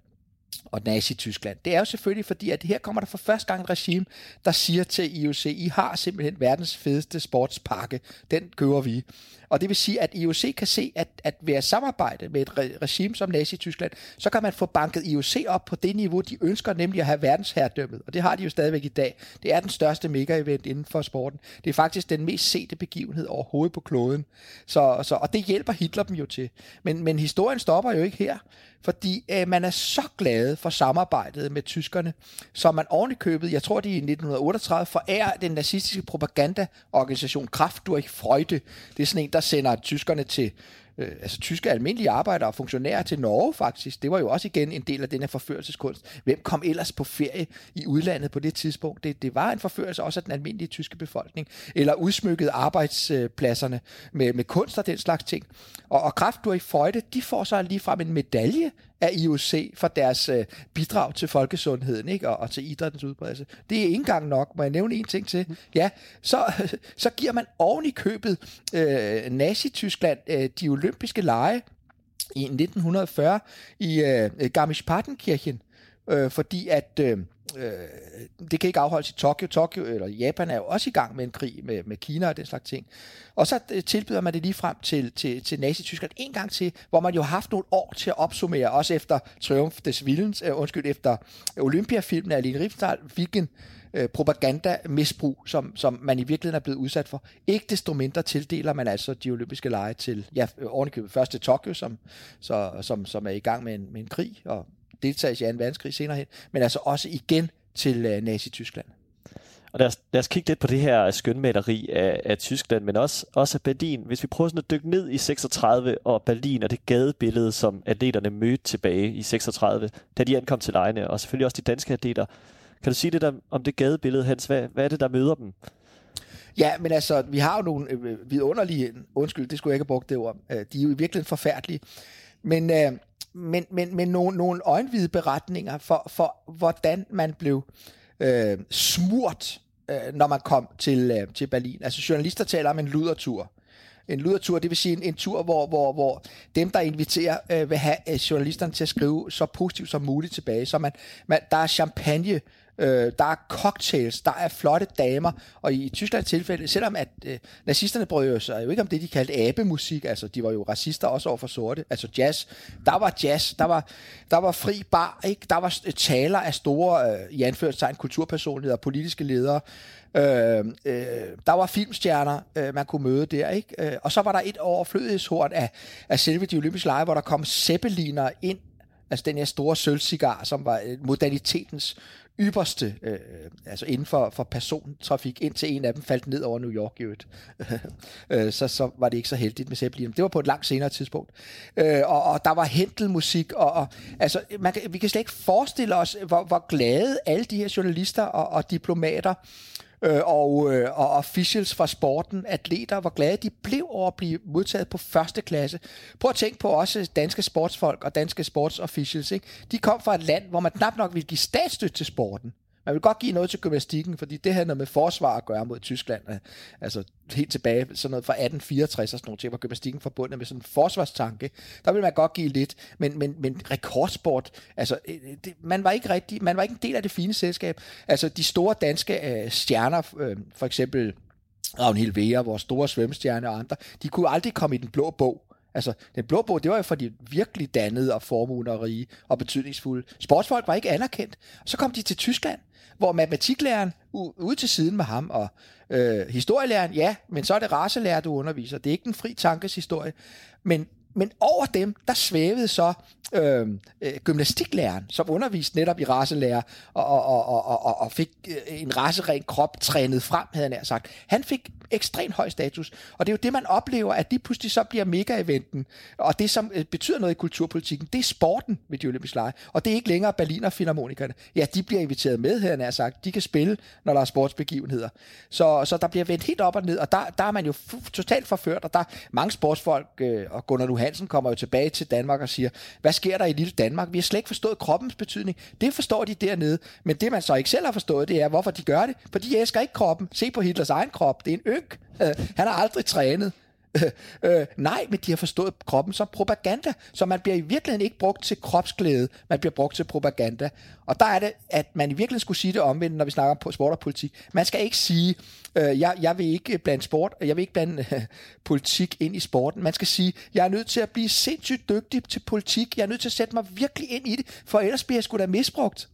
og Nazi-Tyskland. Det er jo selvfølgelig fordi, at her kommer der for første gang et regime, der siger til IOC, I har simpelthen verdens fedeste sportspakke. Den køber vi. Og det vil sige, at IOC kan se, at, at ved at samarbejde med et regime som Nazi-Tyskland, så kan man få banket IOC op på det niveau, de ønsker, nemlig at have verdensherredømmet. Og det har de jo stadigvæk i dag. Det er den største mega-event inden for sporten. Det er faktisk den mest sete begivenhed overhovedet på kloden. Så, så, og det hjælper Hitler dem jo til. Men, men historien stopper jo ikke her fordi øh, man er så glad for samarbejdet med tyskerne, så man ordentligt købet, jeg tror det er i 1938, forærer den nazistiske propagandaorganisation Kraft durch Freude. Det er sådan en, der sender tyskerne til øh, altså tyske almindelige arbejdere og funktionærer til Norge faktisk. Det var jo også igen en del af den her forførelseskunst. Hvem kom ellers på ferie i udlandet på det tidspunkt? Det, det var en forførelse også af den almindelige tyske befolkning. Eller udsmykkede arbejdspladserne med, med kunst og den slags ting. Og, og Kraft i Føjde, de får så lige frem en medalje af IOC for deres øh, bidrag til folkesundheden ikke? Og, og til idrættens udbredelse. Det er ikke engang nok. Må jeg nævne en ting til? Ja, så, så giver man oven i købet øh, Nazi-Tyskland øh, de olympiske lege i 1940 i øh, Garmisch-Partenkirchen, øh, fordi at øh, øh, det kan ikke afholdes i Tokyo. Tokyo eller Japan er jo også i gang med en krig med, med Kina og den slags ting. Og så øh, tilbyder man det lige frem til, til, til Nazi-Tyskland en gang til, hvor man jo har haft nogle år til at opsummere, også efter Triumph des Willens, øh, undskyld, efter Olympiafilmen af Aline Riefenstahl, hvilken øh, propagandamisbrug, som, som man i virkeligheden er blevet udsat for. Ikke desto mindre tildeler man altså de olympiske lege til, ja, ovenikøbet først til Tokyo, som, så, som, som er i gang med en, med en krig, og deltagelse i 2. verdenskrig senere hen, men altså også igen til øh, Nazi-Tyskland. Og lad os, lad os kigge lidt på det her skønmaleri af, af Tyskland, men også, også af Berlin. Hvis vi prøver sådan at dykke ned i 36 og Berlin og det gadebillede, som atleterne mødte tilbage i 36, da de ankom til lejene, og selvfølgelig også de danske atleter. Kan du sige lidt om, om det gadebillede, Hans? Hvad, hvad er det, der møder dem? Ja, men altså, vi har jo nogle øh, vidunderlige, undskyld, det skulle jeg ikke have brugt det ord, øh, de er jo virkelig forfærdelige, men, øh, men, men, men nogle, nogle øjenvide beretninger for, for, hvordan man blev øh, smurt, øh, når man kom til, øh, til Berlin. Altså journalister taler om en ludertur. En ludertur, det vil sige en, en tur, hvor, hvor, hvor dem, der inviterer, øh, vil have øh, journalisterne til at skrive så positivt som muligt tilbage. Så man, man, der er champagne, Øh, der er cocktails, der er flotte damer, og i, Tyskland Tysklands tilfælde, selvom at øh, nazisterne brød jo sig jo ikke om det, de kaldte abemusik, altså de var jo racister også over for sorte, altså jazz, der var jazz, der var, der var fri bar, ikke? der var øh, taler af store, øh, i anførselstegn, kulturpersonligheder, politiske ledere, Øh, øh, der var filmstjerner, øh, man kunne møde der, ikke? Øh, og så var der et overflødighedshorn af, af selve de olympiske lege, hvor der kom zeppeliner ind, altså den her store sølvcigar, som var øh, modernitetens ypperste, øh, øh, altså inden for, for persontrafik, indtil en af dem faldt ned over New York i øvrigt. øh, så, så var det ikke så heldigt med Zeppelin. Det var på et langt senere tidspunkt. Øh, og, og der var Hentel-musik, og, og altså, man vi kan slet ikke forestille os, hvor, hvor glade alle de her journalister og, og diplomater øh, Øh, og, øh, og officials fra sporten, atleter, hvor glade de blev over at blive modtaget på første klasse. Prøv at tænke på også danske sportsfolk og danske sportsofficials. Ikke? De kom fra et land, hvor man knap nok ville give statsstøtte til sporten. Man vil godt give noget til gymnastikken, fordi det havde noget med forsvar at gøre mod Tyskland. Øh, altså helt tilbage, sådan noget fra 1864 og sådan noget ting, gymnastikken forbundet med sådan en forsvarstanke. Der vil man godt give lidt, men, men, men rekordsport, altså øh, øh, det, man var ikke rigtig, man var ikke en del af det fine selskab. Altså de store danske øh, stjerner, øh, for eksempel Ragnhild Vea, vores store svømmestjerne og andre, de kunne aldrig komme i den blå bog. Altså, den blå bog, det var jo for de virkelig dannede og formugende og rige og betydningsfulde. Sportsfolk var ikke anerkendt. Så kom de til Tyskland, hvor matematiklæreren ude til siden med ham, og øh, historielæreren, ja, men så er det racelærer, du underviser. Det er ikke den fri tankes historie. Men men over dem, der svævede så øhm, øh, øh, gymnastiklæreren, som underviste netop i racelærer, og, og, og, og, og, og fik øh, en raceren krop trænet frem, havde han sagt. Han fik ekstremt høj status, og det er jo det, man oplever, at de pludselig så bliver mega-eventen, og det, som øh, betyder noget i kulturpolitikken, det er sporten ved de olympiske lege, og det er ikke længere Berliner Philharmonikerne. Ja, de bliver inviteret med, havde han sagt. De kan spille, når der er sportsbegivenheder. Så, så der bliver vendt helt op og ned, og der, der er man jo totalt forført, og der er mange sportsfolk, øh, og Gunnar nu Hansen kommer jo tilbage til Danmark og siger, hvad sker der i lille Danmark? Vi har slet ikke forstået kroppens betydning. Det forstår de dernede. Men det, man så ikke selv har forstået, det er, hvorfor de gør det. For de æsker ikke kroppen. Se på Hitlers egen krop. Det er en ynk. Han har aldrig trænet. øh, nej, men de har forstået kroppen som propaganda, så man bliver i virkeligheden ikke brugt til kropsglæde, man bliver brugt til propaganda. Og der er det, at man i virkeligheden skulle sige det omvendt, når vi snakker om sport og politik. Man skal ikke sige, øh, jeg, jeg vil ikke blande sport, jeg vil ikke blande øh, politik ind i sporten. Man skal sige, jeg er nødt til at blive sindssygt dygtig til politik, jeg er nødt til at sætte mig virkelig ind i det, for ellers bliver jeg sgu da misbrugt.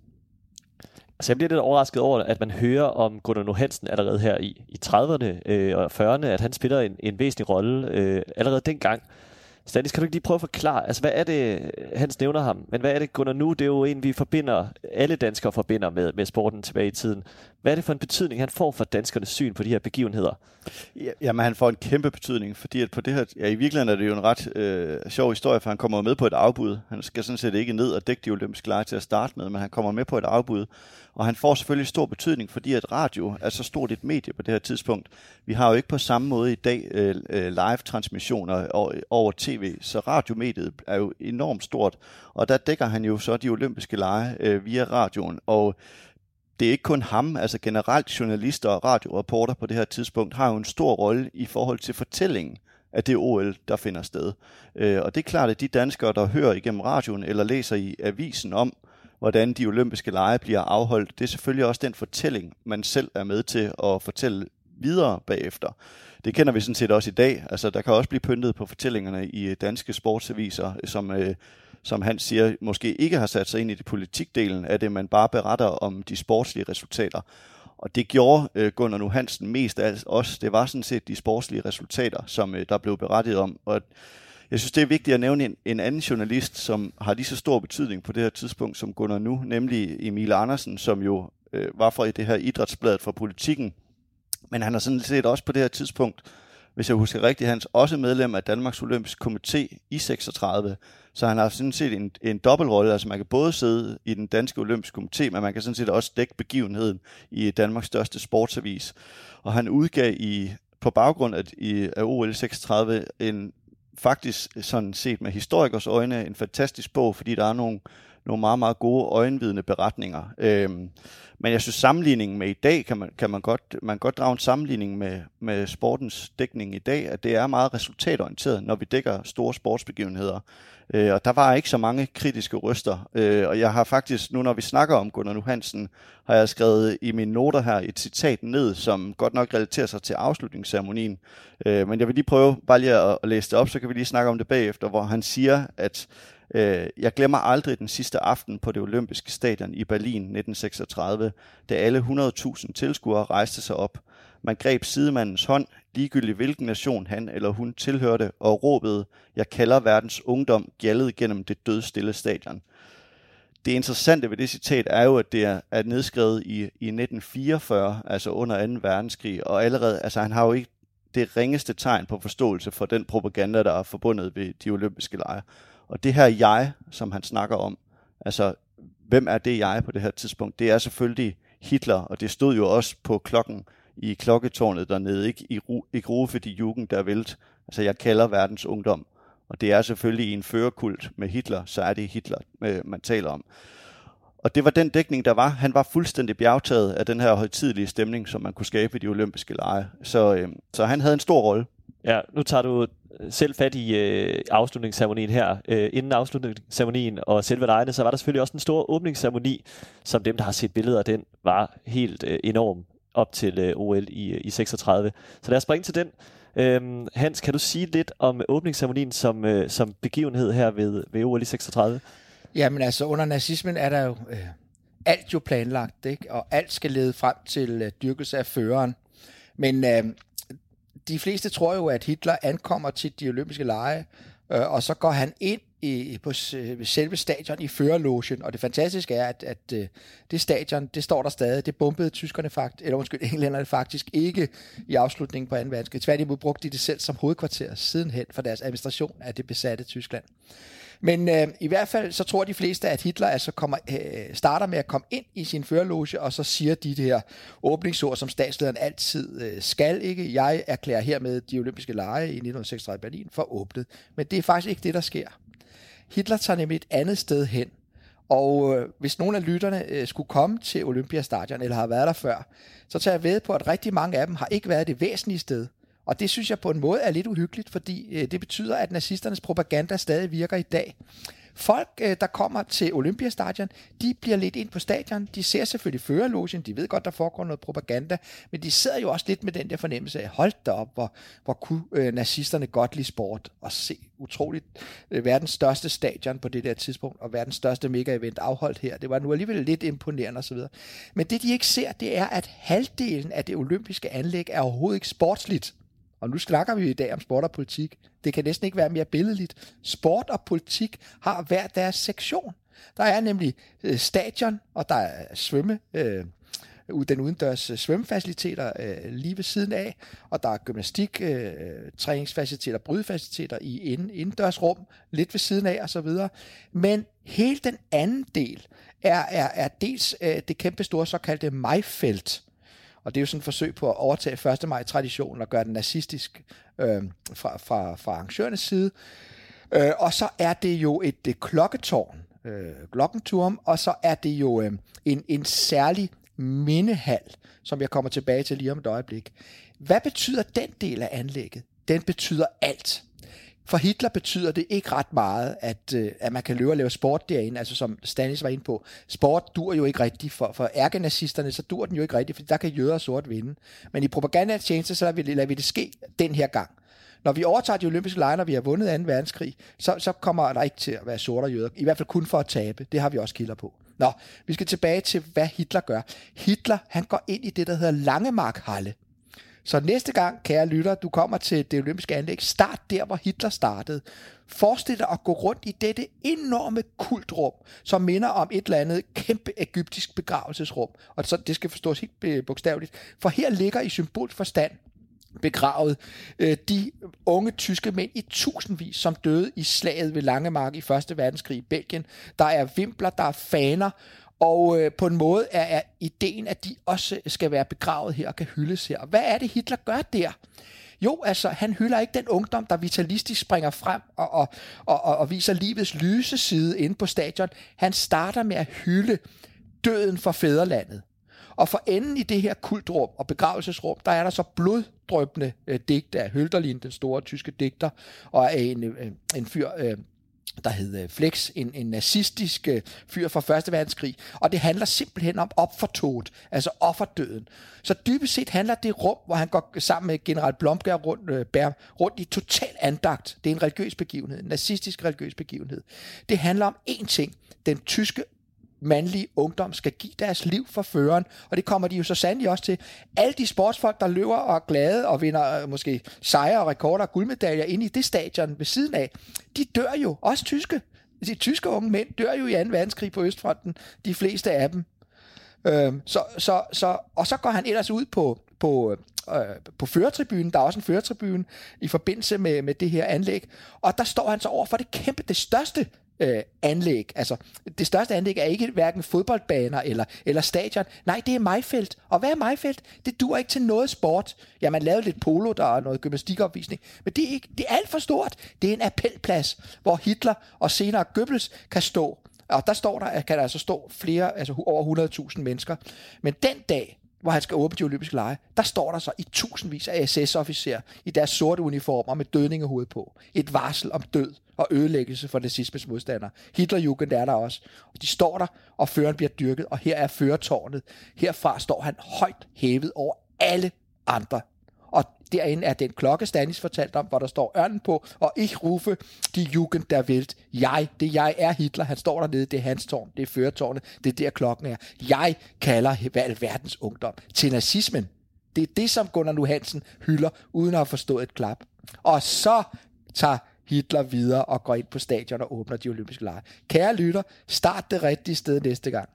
Altså jeg bliver lidt overrasket over, at man hører om Gunnar Nu Hansen allerede her i, i 30'erne øh, og 40'erne, at han spiller en, en væsentlig rolle øh, allerede dengang. Stanis, kan du ikke lige prøve at forklare, altså hvad er det, Hans nævner ham, men hvad er det Gunnar Nu? Det er jo en, vi forbinder, alle danskere forbinder med, med sporten tilbage i tiden. Hvad er det for en betydning, han får for danskernes syn på de her begivenheder? Ja, jamen, han får en kæmpe betydning, fordi at på det her, ja, i virkeligheden er det jo en ret øh, sjov historie, for han kommer med på et afbud. Han skal sådan set ikke ned og dække de olympiske lege til at starte med, men han kommer med på et afbud. Og han får selvfølgelig stor betydning, fordi at radio er så stort et medie på det her tidspunkt. Vi har jo ikke på samme måde i dag øh, øh live-transmissioner over, over tv, så radiomediet er jo enormt stort. Og der dækker han jo så de olympiske lege øh, via radioen. Og det er ikke kun ham, altså generelt journalister og radioreporter på det her tidspunkt har jo en stor rolle i forhold til fortællingen af det OL, der finder sted. Øh, og det er klart, at de danskere, der hører igennem radioen eller læser i avisen om, hvordan de olympiske lege bliver afholdt. Det er selvfølgelig også den fortælling, man selv er med til at fortælle videre bagefter. Det kender vi sådan set også i dag. Altså, der kan også blive pyntet på fortællingerne i øh, danske sportsaviser, som, øh, som han siger, måske ikke har sat sig ind i det politikdelen af det, man bare beretter om de sportslige resultater. Og det gjorde øh, Gunnar Nu Hansen mest af os. Det var sådan set de sportslige resultater, som øh, der blev berettet om. Og jeg synes, det er vigtigt at nævne en, en anden journalist, som har lige så stor betydning på det her tidspunkt som Gunnar Nu, nemlig Emil Andersen, som jo øh, var fra det her idrætsbladet for politikken. Men han har sådan set også på det her tidspunkt, hvis jeg husker rigtigt, han er også medlem af Danmarks Olympiske Komité i 36. Så han har sådan set en, en dobbeltrolle, altså man kan både sidde i den danske olympiske komité, men man kan sådan set også dække begivenheden i Danmarks største sportsavis. Og han udgav i, på baggrund af, i, af OL 36 en faktisk sådan set med historikers øjne en fantastisk bog, fordi der er nogle, nogle meget, meget gode øjenvidende beretninger. Øhm, men jeg synes, sammenligningen med i dag, kan man, kan man, godt, man kan godt drage en sammenligning med, med sportens dækning i dag, at det er meget resultatorienteret, når vi dækker store sportsbegivenheder. Øh, og der var ikke så mange kritiske røster. Øh, og jeg har faktisk, nu når vi snakker om Gunnar Nu Hansen, har jeg skrevet i mine noter her et citat ned, som godt nok relaterer sig til afslutningsceremonien. Øh, men jeg vil lige prøve bare lige at, at læse det op, så kan vi lige snakke om det bagefter, hvor han siger, at Øh, jeg glemmer aldrig den sidste aften på det olympiske stadion i Berlin 1936, da alle 100.000 tilskuere rejste sig op. Man greb sidemandens hånd, ligegyldigt hvilken nation han eller hun tilhørte, og råbede, jeg kalder verdens ungdom, gjaldede gennem det dødstille stadion. Det interessante ved det citat er jo, at det er, er nedskrevet i, i 1944, altså under 2. verdenskrig, og allerede, altså han har jo ikke det ringeste tegn på forståelse for den propaganda, der er forbundet ved de olympiske lege. Og det her jeg, som han snakker om, altså hvem er det jeg på det her tidspunkt? Det er selvfølgelig Hitler, og det stod jo også på klokken i klokketårnet dernede, ikke? I, i Rufe de Jugend der vælt. Altså jeg kalder verdens ungdom. Og det er selvfølgelig i en førerkult med Hitler, så er det Hitler, øh, man taler om. Og det var den dækning, der var. Han var fuldstændig bjergtaget af den her højtidelige stemning, som man kunne skabe i de olympiske lege. Så, øh, så han havde en stor rolle. Ja, nu tager du øh, selv fat i øh, afslutningsceremonien her. Øh, inden afslutningsceremonien og selve lejene, så var der selvfølgelig også en stor åbningsceremoni, som dem, der har set billeder af den, var helt øh, enorm op til øh, OL i, øh, i 36. Så lad os springe til den. Øhm, Hans, kan du sige lidt om åbningsceremonien som, øh, som begivenhed her ved, ved OL i 36? Jamen altså, under nazismen er der jo øh, alt jo planlagt, ikke? og alt skal lede frem til øh, dyrkelse af føreren. Men øh, de fleste tror jo, at Hitler ankommer til de olympiske lege, øh, og så går han ind i, på øh, selve stadion i førerlogen, og det fantastiske er, at, at øh, det stadion, det står der stadig, det bombede tyskerne faktisk, eller undskyld, englænderne faktisk ikke i afslutningen på 2. verdenskrig. Tværtimod brugte de det selv som hovedkvarter sidenhen for deres administration af det besatte Tyskland. Men øh, i hvert fald så tror de fleste, at Hitler altså kommer, øh, starter med at komme ind i sin førerloge, og så siger de det her åbningsord, som statslederen altid øh, skal. ikke. Jeg erklærer hermed de olympiske lege i 1936 Berlin for åbnet. Men det er faktisk ikke det, der sker. Hitler tager nemlig et andet sted hen, og øh, hvis nogle af lytterne øh, skulle komme til Olympiastadion, eller har været der før, så tager jeg ved på, at rigtig mange af dem har ikke været det væsentlige sted. Og det synes jeg på en måde er lidt uhyggeligt, fordi øh, det betyder, at nazisternes propaganda stadig virker i dag. Folk, øh, der kommer til Olympiastadion, de bliver lidt ind på stadion. De ser selvfølgelig førerlogen, de ved godt, der foregår noget propaganda, men de sidder jo også lidt med den der fornemmelse af, hold da op, hvor, hvor kunne øh, nazisterne godt lide sport og se utroligt øh, verdens største stadion på det der tidspunkt, og verdens største mega-event afholdt her. Det var nu alligevel lidt imponerende osv. Men det, de ikke ser, det er, at halvdelen af det olympiske anlæg er overhovedet ikke sportsligt. Og nu snakker vi i dag om sport og politik. Det kan næsten ikke være mere billedligt. Sport og politik har hver deres sektion. Der er nemlig øh, stadion, og der er svømme, øh, den udendørs øh, svømmefaciliteter øh, lige ved siden af, og der er gymnastik, øh, træningsfaciliteter, brydefaciliteter i ind, indendørsrum, lidt ved siden af osv. Men hele den anden del er, er, er dels øh, det kæmpe store såkaldte majfelt, og det er jo sådan et forsøg på at overtage 1. maj-traditionen og gøre den nazistisk øh, fra, fra, fra arrangørernes side. Øh, og så er det jo et det klokketårn, øh, Glockenturm, og så er det jo øh, en, en særlig mindehal, som jeg kommer tilbage til lige om et øjeblik. Hvad betyder den del af anlægget? Den betyder alt. For Hitler betyder det ikke ret meget, at, øh, at man kan løbe og lave sport derinde, altså som Stanis var inde på. Sport dur jo ikke rigtigt for, for ærkenazisterne, så dur den jo ikke rigtigt, for der kan jøder og sort vinde. Men i propagandatjeneste, så lader vi, lader vi det ske den her gang. Når vi overtager de olympiske lejre, når vi har vundet 2. verdenskrig, så, så kommer der ikke til at være sorte og jøder. I hvert fald kun for at tabe. Det har vi også kilder på. Nå, vi skal tilbage til, hvad Hitler gør. Hitler, han går ind i det, der hedder Langemarkhalle. Så næste gang, kære lytter, du kommer til det olympiske anlæg, start der, hvor Hitler startede. Forestil dig at gå rundt i dette enorme kultrum, som minder om et eller andet kæmpe egyptisk begravelsesrum. Og så, det skal forstås helt øh, bogstaveligt. For her ligger i symbolsk forstand begravet øh, de unge tyske mænd i tusindvis, som døde i slaget ved Langemark i 1. verdenskrig i Belgien. Der er vimpler, der er faner, og øh, på en måde er, er ideen, at de også skal være begravet her og kan hyldes her. Hvad er det, Hitler gør der? Jo, altså, han hylder ikke den ungdom, der vitalistisk springer frem og, og, og, og, og viser livets lyse side inde på stadion. Han starter med at hylde døden for fædrelandet. Og for enden i det her kultrum og begravelsesrum, der er der så bloddrøbende øh, digte af Hölderlin, den store tyske digter, og af en, øh, en fyr, øh, der hed øh, Flex, en, en nazistisk øh, fyr fra 1. verdenskrig, og det handler simpelthen om opfortoget, altså offerdøden. Så dybest set handler det rum, hvor han går sammen med general Blomberg rundt, øh, bær, rundt i total andagt. Det er en religiøs begivenhed, en nazistisk religiøs begivenhed. Det handler om én ting, den tyske mandlige ungdom skal give deres liv for føreren, og det kommer de jo så sandelig også til. Alle de sportsfolk, der løber og er glade og vinder øh, måske sejre og rekorder og guldmedaljer ind i det stadion ved siden af, de dør jo, også tyske. De tyske unge mænd dør jo i 2. verdenskrig på Østfronten, de fleste af dem. Øhm, så, så, så, og så går han ellers ud på, på, øh, øh, på førertribunen. Der er også en førertribune i forbindelse med, med det her anlæg. Og der står han så over for det kæmpe, det største øh, anlæg. Altså, det største anlæg er ikke hverken fodboldbaner eller, eller stadion. Nej, det er Majfelt. Og hvad er Majfelt? Det dur ikke til noget sport. Ja, man lavede lidt polo, der er noget gymnastikopvisning. Men det er, ikke, det er alt for stort. Det er en appelplads, hvor Hitler og senere Goebbels kan stå. Og der står der, kan der altså stå flere, altså over 100.000 mennesker. Men den dag, hvor han skal åbne de olympiske lege, der står der så i tusindvis af SS-officerer i deres sorte uniformer med dødningehoved på. Et varsel om død og ødelæggelse for nazismens modstandere. Hitlerjugend er der også. Og de står der, og føreren bliver dyrket, og her er føretårnet. Herfra står han højt hævet over alle andre. Derinde er den klokke, Stanis fortalte om, hvor der står ørnen på, og ich rufe de Jugend der Welt. Jeg, det jeg er Hitler, han står dernede, det er hans tårn, det er føretårnet, det er der klokken er. Jeg kalder verdens ungdom til nazismen. Det er det, som Gunnar Nu Hansen hylder, uden at have forstået et klap. Og så tager Hitler videre og går ind på stadion og åbner de olympiske lege. Kære lytter, start det rigtige sted næste gang.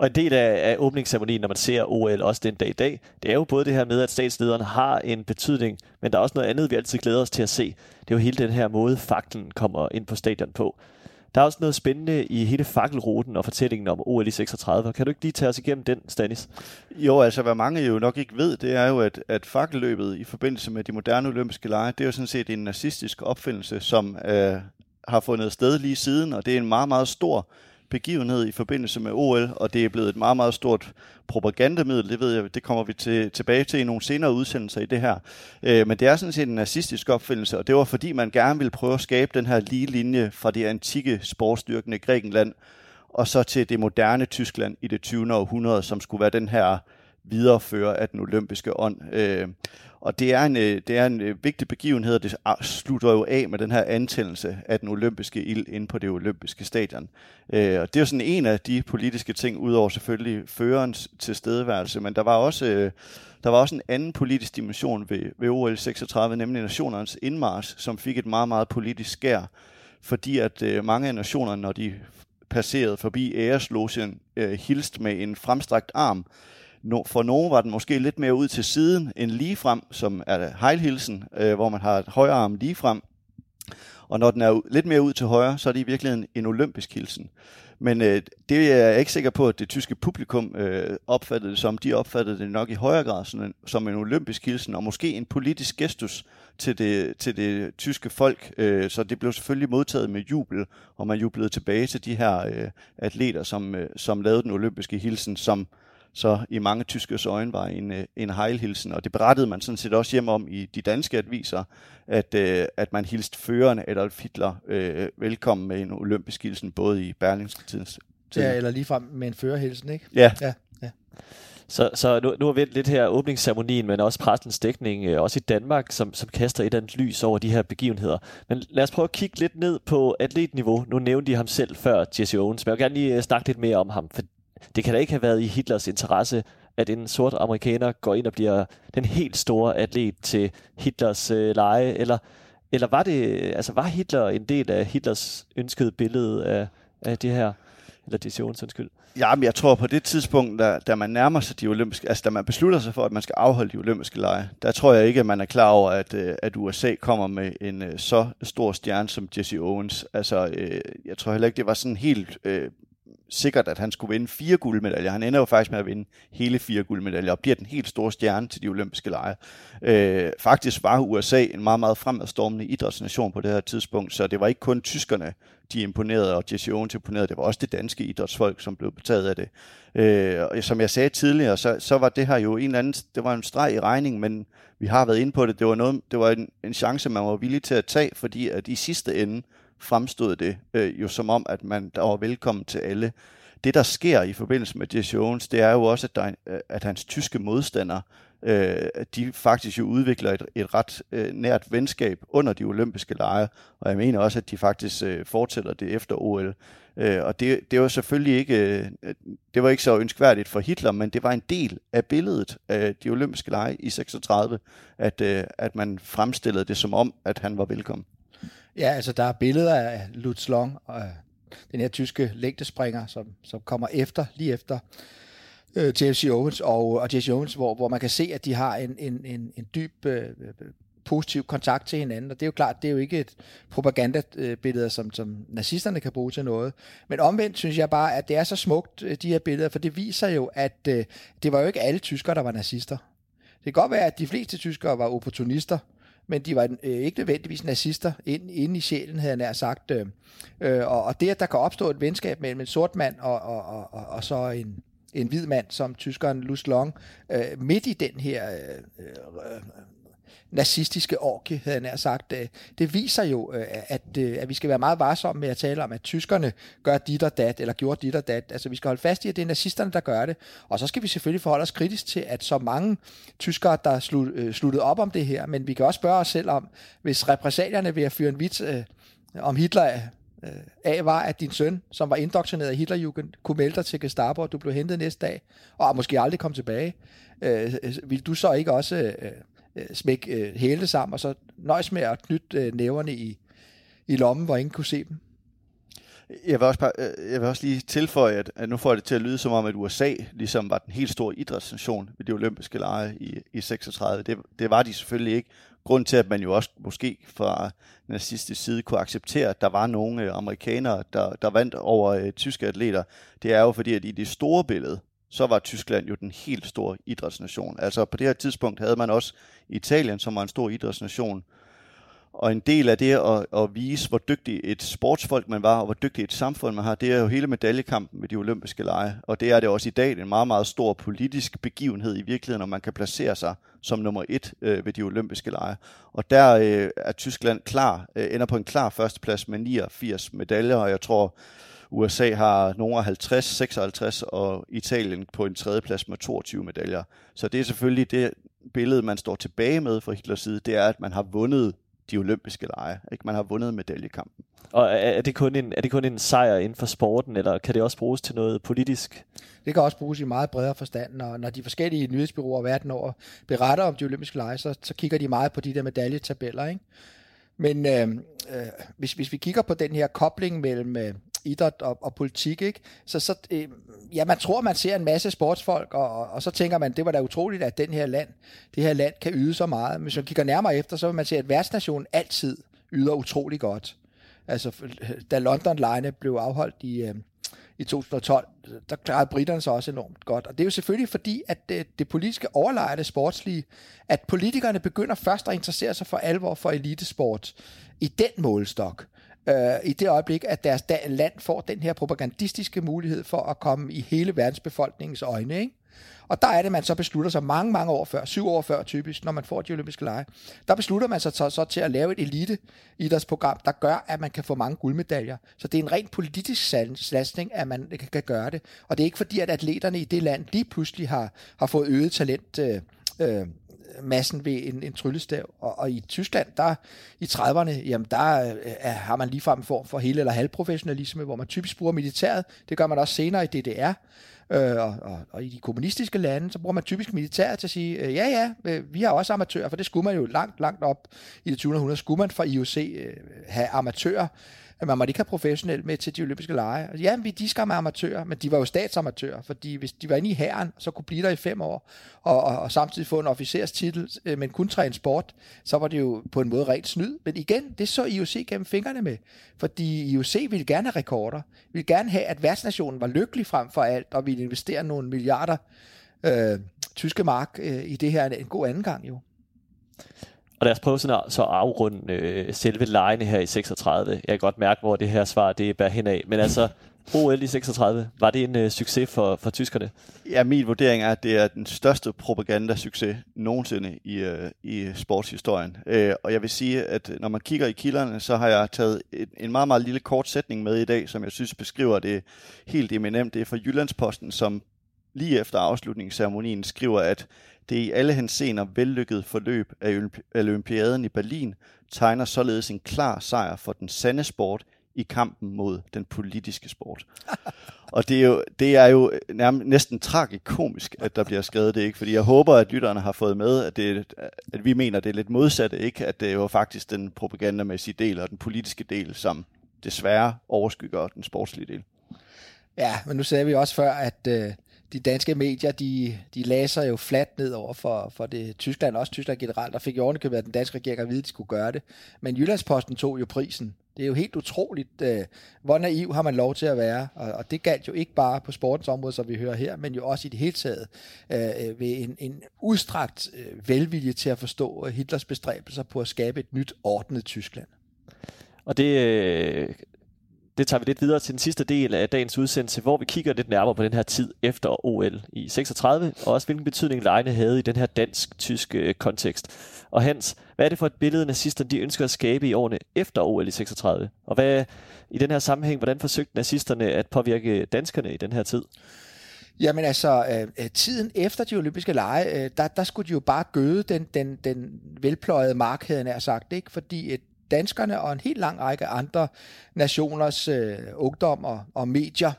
Og en del af, af åbningsceremonien, når man ser OL også den dag i dag, det er jo både det her med, at statslederen har en betydning, men der er også noget andet, vi altid glæder os til at se. Det er jo hele den her måde, faklen kommer ind på stadion på. Der er også noget spændende i hele fakkelruten og fortællingen om OL i 36. Kan du ikke lige tage os igennem den, Stanis? Jo, altså hvad mange jo nok ikke ved, det er jo, at, at fakkelløbet i forbindelse med de moderne olympiske lege, det er jo sådan set en nazistisk opfindelse, som øh, har fundet sted lige siden, og det er en meget, meget stor begivenhed i forbindelse med OL, og det er blevet et meget, meget stort propagandamiddel. Det ved jeg, det kommer vi til, tilbage til i nogle senere udsendelser i det her. Øh, men det er sådan set en nazistisk opfindelse, og det var fordi, man gerne ville prøve at skabe den her lige linje fra det antikke sportsdyrkende Grækenland, og så til det moderne Tyskland i det 20. århundrede, som skulle være den her viderefører af den olympiske ånd. Øh, og det er en, øh, det er en øh, vigtig begivenhed, og det ah, slutter jo af med den her antændelse af den olympiske ild inde på det olympiske stadion. Øh, og det er jo sådan en af de politiske ting, udover selvfølgelig førerens tilstedeværelse, men der var også... Øh, der var også en anden politisk dimension ved, ved OL 36, nemlig nationernes indmars, som fik et meget, meget politisk skær, fordi at øh, mange af nationerne, når de passerede forbi æreslogen, øh, hilst med en fremstrakt arm, No, for nogen var den måske lidt mere ud til siden end lige frem, som er hejlhilsen, øh, hvor man har et højre arm lige frem. Og når den er lidt mere ud til højre, så er det i virkeligheden en olympisk hilsen. Men øh, det er jeg ikke sikker på, at det tyske publikum øh, opfattede det som. De opfattede det nok i højere grad som en, som en olympisk hilsen, og måske en politisk gestus til det, til det tyske folk. Øh, så det blev selvfølgelig modtaget med jubel, og man jublede tilbage til de her øh, atleter, som, øh, som lavede den olympiske hilsen, som så i mange tyskers øjne var en, øh, en hejlhilsen. Og det berettede man sådan set også hjem om i de danske aviser, at, øh, at man hilste føreren Adolf Hitler øh, velkommen med en olympisk hilsen, både i Berlingske Tidens. Ja, eller ligefrem med en førerhilsen, ikke? Ja. ja, ja. Så, så nu, nu har vi lidt her åbningsceremonien, men også pressens dækning, øh, også i Danmark, som, som kaster et andet lys over de her begivenheder. Men lad os prøve at kigge lidt ned på atletniveau. Nu nævnte de ham selv før, Jesse Owens, men jeg vil gerne lige snakke lidt mere om ham, for det kan da ikke have været i Hitlers interesse, at en sort amerikaner går ind og bliver den helt store atlet til Hitlers øh, leje, eller, eller var det, altså var Hitler en del af Hitlers ønskede billede af, af det her, eller Jesse Owens undskyld? Ja, men jeg tror på det tidspunkt, da, da man nærmer sig de olympiske, altså da man beslutter sig for, at man skal afholde de olympiske lege, der tror jeg ikke, at man er klar over, at, øh, at USA kommer med en øh, så stor stjerne som Jesse Owens. Altså, øh, jeg tror heller ikke, det var sådan helt øh, sikkert, at han skulle vinde fire guldmedaljer. Han ender jo faktisk med at vinde hele fire guldmedaljer og bliver den helt store stjerne til de olympiske lege. Øh, faktisk var USA en meget, meget fremadstormende idrætsnation på det her tidspunkt, så det var ikke kun tyskerne, de imponerede, og Jesse Owens imponerede. Det var også det danske idrætsfolk, som blev betaget af det. Øh, og som jeg sagde tidligere, så, så var det her jo en eller anden, det var en streg i regningen, men vi har været inde på det. Det var, noget, det var en, en chance, man var villig til at tage, fordi at i sidste ende, fremstod det øh, jo som om, at man der var velkommen til alle. Det, der sker i forbindelse med Jesse Owens, det er jo også, at, der, øh, at hans tyske modstandere, øh, de faktisk jo udvikler et, et ret øh, nært venskab under de olympiske lege, og jeg mener også, at de faktisk øh, fortsætter det efter OL. Øh, og det, det var selvfølgelig ikke, øh, det var ikke så ønskværdigt for Hitler, men det var en del af billedet af de olympiske lege i 36, at, øh, at man fremstillede det som om, at han var velkommen. Ja, altså der er billeder af Lutz Long, og den her tyske længdespringer, som, som kommer efter, lige efter øh, Jesse Owens og, og Jesse Owens, hvor, hvor man kan se, at de har en, en, en, en dyb øh, positiv kontakt til hinanden, og det er jo klart, det er jo ikke et propagandabillede, som, som nazisterne kan bruge til noget. Men omvendt synes jeg bare, at det er så smukt, øh, de her billeder, for det viser jo, at øh, det var jo ikke alle tyskere, der var nazister. Det kan godt være, at de fleste tyskere var opportunister, men de var øh, ikke nødvendigvis nazister ind, inde i sjælen, havde jeg nær sagt. Øh, øh og, og det, at der kan opstå et venskab mellem en sort mand og, og, og, og, og så en, en hvid mand som tyskeren Luz Long, øh, midt i den her øh, øh nazistiske orke, havde jeg nær sagt. Øh, det viser jo, øh, at, øh, at vi skal være meget varsomme med at tale om, at tyskerne gør dit og dat, eller gjorde dit og dat. Altså vi skal holde fast i, at det er nazisterne, der gør det. Og så skal vi selvfølgelig forholde os kritisk til, at så mange tyskere, der slut, sluttede op om det her, men vi kan også spørge os selv om, hvis repræsalierne ved at fyre en vits øh, om Hitler af var, at din søn, som var indoktrineret i Hitlerjugend, kunne melde dig til Gestapo, og du blev hentet næste dag, og måske aldrig kom tilbage. Øh, vil du så ikke også øh, øh, smække øh, hele sammen, og så nøjes med at knytte øh, næverne i, i lommen, hvor ingen kunne se dem? Jeg vil, også bare, øh, jeg vil også lige tilføje, at, at nu får det til at lyde som om, at USA ligesom var den helt store idrætsnation ved de olympiske lege i, i 36. Det, det var de selvfølgelig ikke. Grunden til, at man jo også måske fra nazistisk side kunne acceptere, at der var nogle øh, amerikanere, der, der vandt over øh, tyske atleter, det er jo fordi, at i det store billede, så var Tyskland jo den helt store idrætsnation. Altså på det her tidspunkt havde man også Italien, som var en stor idrætsnation. Og en del af det at, at vise, hvor dygtig et sportsfolk man var, og hvor dygtig et samfund man har, det er jo hele medaljekampen med de olympiske lege. Og det er det også i dag en meget, meget stor politisk begivenhed i virkeligheden, når man kan placere sig som nummer et øh, ved de olympiske lege. Og der øh, er Tyskland klar, øh, ender på en klar førsteplads med 89 medaljer, og jeg tror, USA har nogle af 50, 56, og Italien på en tredjeplads med 22 medaljer. Så det er selvfølgelig det billede, man står tilbage med fra Hitlers side, det er, at man har vundet de olympiske lege. Ikke? Man har vundet medaljekampen. Og er det, kun en, er det kun en sejr inden for sporten, eller kan det også bruges til noget politisk? Det kan også bruges i meget bredere forstand, når, når de forskellige nyhedsbyråer verden over beretter om de olympiske lege, så, så kigger de meget på de der medaljetabeller. Ikke? Men øh, øh, hvis, hvis vi kigger på den her kobling mellem øh, idræt og, og politik, ikke? Så, så øh, ja, man tror, man ser en masse sportsfolk, og, og, og så tænker man, det var da utroligt, at den her land, det her land kan yde så meget. Men hvis man kigger nærmere efter, så vil man se, at værtsnationen altid yder utrolig godt. Altså, da London Line blev afholdt i, øh, i 2012, der klarede britterne sig også enormt godt. Og det er jo selvfølgelig fordi, at det, det politiske overlejer det sportslige, at politikerne begynder først at interessere sig for alvor for elitesport i den målestok øh, i det øjeblik, at deres land får den her propagandistiske mulighed for at komme i hele verdensbefolkningens øjne. Ikke? Og der er det, man så beslutter sig mange, mange år før, syv år før typisk, når man får de olympiske lege. Der beslutter man sig så, så til at lave et elite idrætsprogram, der gør, at man kan få mange guldmedaljer. Så det er en rent politisk satsning, at man kan gøre det. Og det er ikke fordi, at atleterne i det land lige pludselig har, har fået øget talent øh, øh, massen ved en, en tryllestav. Og, og i Tyskland, der i 30'erne, jamen der øh, er, har man ligefrem en form for hele eller halvprofessionalisme, hvor man typisk bruger militæret. Det gør man også senere i DDR. Øh, og, og, og i de kommunistiske lande, så bruger man typisk militæret til at sige, øh, ja ja, øh, vi har også amatører, for det skulle man jo langt, langt op i det 20. århundrede, skulle man fra IOC øh, have amatører at man måtte ikke have professionelt med til de olympiske lege. Altså, ja, vi de skal med amatører, men de var jo statsamatører, fordi hvis de var inde i hæren, så kunne blive der i fem år, og, og, og samtidig få en officers titel, øh, men kun træne sport, så var det jo på en måde rent snyd. Men igen, det så IOC gennem fingrene med, fordi IOC ville gerne have rekorder, ville gerne have, at værtsnationen var lykkelig frem for alt, og ville investere nogle milliarder øh, tyske mark øh, i det her en god anden gang jo. Og lad os prøve sådan at, så at afrunde øh, selve lejene her i 36. Jeg kan godt mærke, hvor det her svar det bærer hen af. Men altså, OL i 36, var det en øh, succes for, for tyskerne? Ja, min vurdering er, at det er den største propagandasucces nogensinde i, øh, i sportshistorien. Øh, og jeg vil sige, at når man kigger i kilderne, så har jeg taget et, en meget, meget lille kort sætning med i dag, som jeg synes beskriver det helt eminent. Det er fra Jyllandsposten, som lige efter afslutningsceremonien skriver, at det i alle henseender vellykket forløb af olympiaden i Berlin tegner således en klar sejr for den sande sport i kampen mod den politiske sport. og det er jo, det er jo nærmest, næsten tragikomisk, at der bliver skrevet det, ikke? Fordi jeg håber, at lytterne har fået med, at, det, at vi mener, at det er lidt modsatte, ikke? At det er jo faktisk den propagandamæssige del og den politiske del, som desværre overskygger den sportslige del. Ja, men nu sagde vi også før, at øh, de danske medier, de, de læser jo fladt ned over for, for det Tyskland, også Tyskland generelt, og fik jo ovenikøbet, at den danske regering at vide, at de skulle gøre det. Men Jyllandsposten tog jo prisen. Det er jo helt utroligt, øh, hvor naiv har man lov til at være, og, og det galt jo ikke bare på sportens område, som vi hører her, men jo også i det hele taget øh, øh ved en, en udstrakt øh, velvilje til at forstå øh, Hitlers bestræbelser på at skabe et nyt ordnet Tyskland. Og det øh, det tager vi lidt videre til den sidste del af dagens udsendelse, hvor vi kigger lidt nærmere på den her tid efter OL i 36, og også hvilken betydning lejene havde i den her dansk-tyske øh, kontekst. Og Hans, hvad er det for et billede, nazisterne de ønsker at skabe i årene efter OL i 36? Og hvad i den her sammenhæng, hvordan forsøgte nazisterne at påvirke danskerne i den her tid? Jamen altså, øh, øh, tiden efter de olympiske lege, øh, der, der skulle de jo bare gøde den, den, den velpløjede mark, havde jeg sagt, ikke? fordi et danskerne og en helt lang række andre nationers øh, ungdom og, og medier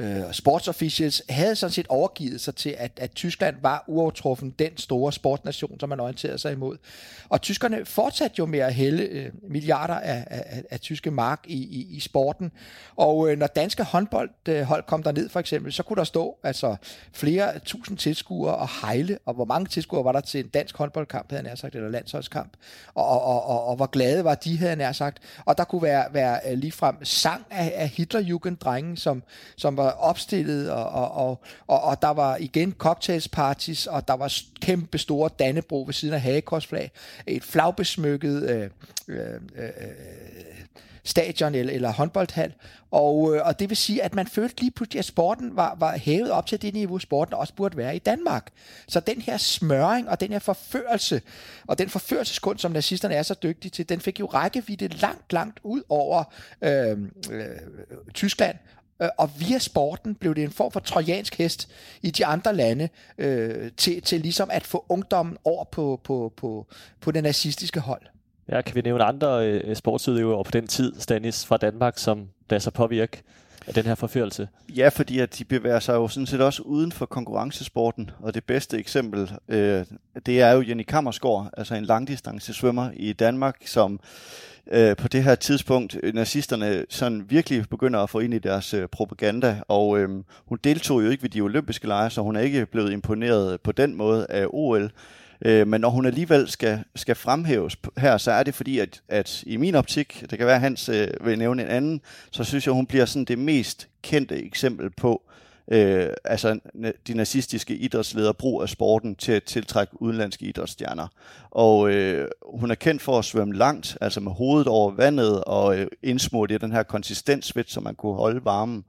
øh, sportsofficials havde sådan set overgivet sig til, at, at Tyskland var uovertruffen den store sportsnation, som man orienterede sig imod. Og tyskerne fortsatte jo med at hælde øh, milliarder af, af, af tyske mark i, i, i sporten. Og øh, når danske håndboldhold øh, kom der ned for eksempel, så kunne der stå altså flere tusind tilskuere og hejle, og hvor mange tilskuere var der til en dansk håndboldkamp, havde jeg sagt, eller landsholdskamp, og, og, og, og, og hvor glade var de, havde jeg sagt. Og der kunne være, være øh, ligefrem sang af, af Hitlerjugend-drengen, som, som var opstillet, og, og, og, og, og der var igen cocktailsparties, og der var kæmpe store Dannebro ved siden af Hagekorsflag, et flagbesmykket øh, øh, øh, stadion eller, eller håndboldhal, og, øh, og det vil sige, at man følte lige pludselig, at sporten var, var hævet op til det niveau, sporten også burde være i Danmark. Så den her smøring og den her forførelse, og den forførelseskund, som nazisterne er så dygtige til, den fik jo rækkevidde langt, langt ud over øh, øh, Tyskland Øh, og via sporten blev det en form for trojansk hest i de andre lande øh, til, til ligesom at få ungdommen over på, på, på, på det nazistiske hold. Ja, kan vi nævne andre øh, sportsudøvere på den tid, Stanis, fra Danmark, som lader sig påvirke af den her forførelse? Ja, fordi at de bevæger sig jo sådan set også uden for konkurrencesporten, og det bedste eksempel, øh, det er jo Jenny Kammersgaard, altså en langdistance svømmer i Danmark, som øh, på det her tidspunkt øh, nazisterne sådan virkelig begynder at få ind i deres øh, propaganda, og øh, hun deltog jo ikke ved de olympiske lege, så hun er ikke blevet imponeret på den måde af OL. Øh, men når hun alligevel skal, skal fremhæves her, så er det fordi, at, at i min optik, det kan være, at Hans øh, vil nævne en anden, så synes jeg, hun bliver sådan det mest kendte eksempel på, øh, altså de nazistiske idrætsledere brug af sporten til at tiltrække udenlandske idrætsstjerner. Og øh, hun er kendt for at svømme langt, altså med hovedet over vandet og øh, indsmurt i den her konsistensved, så man kunne holde varmen.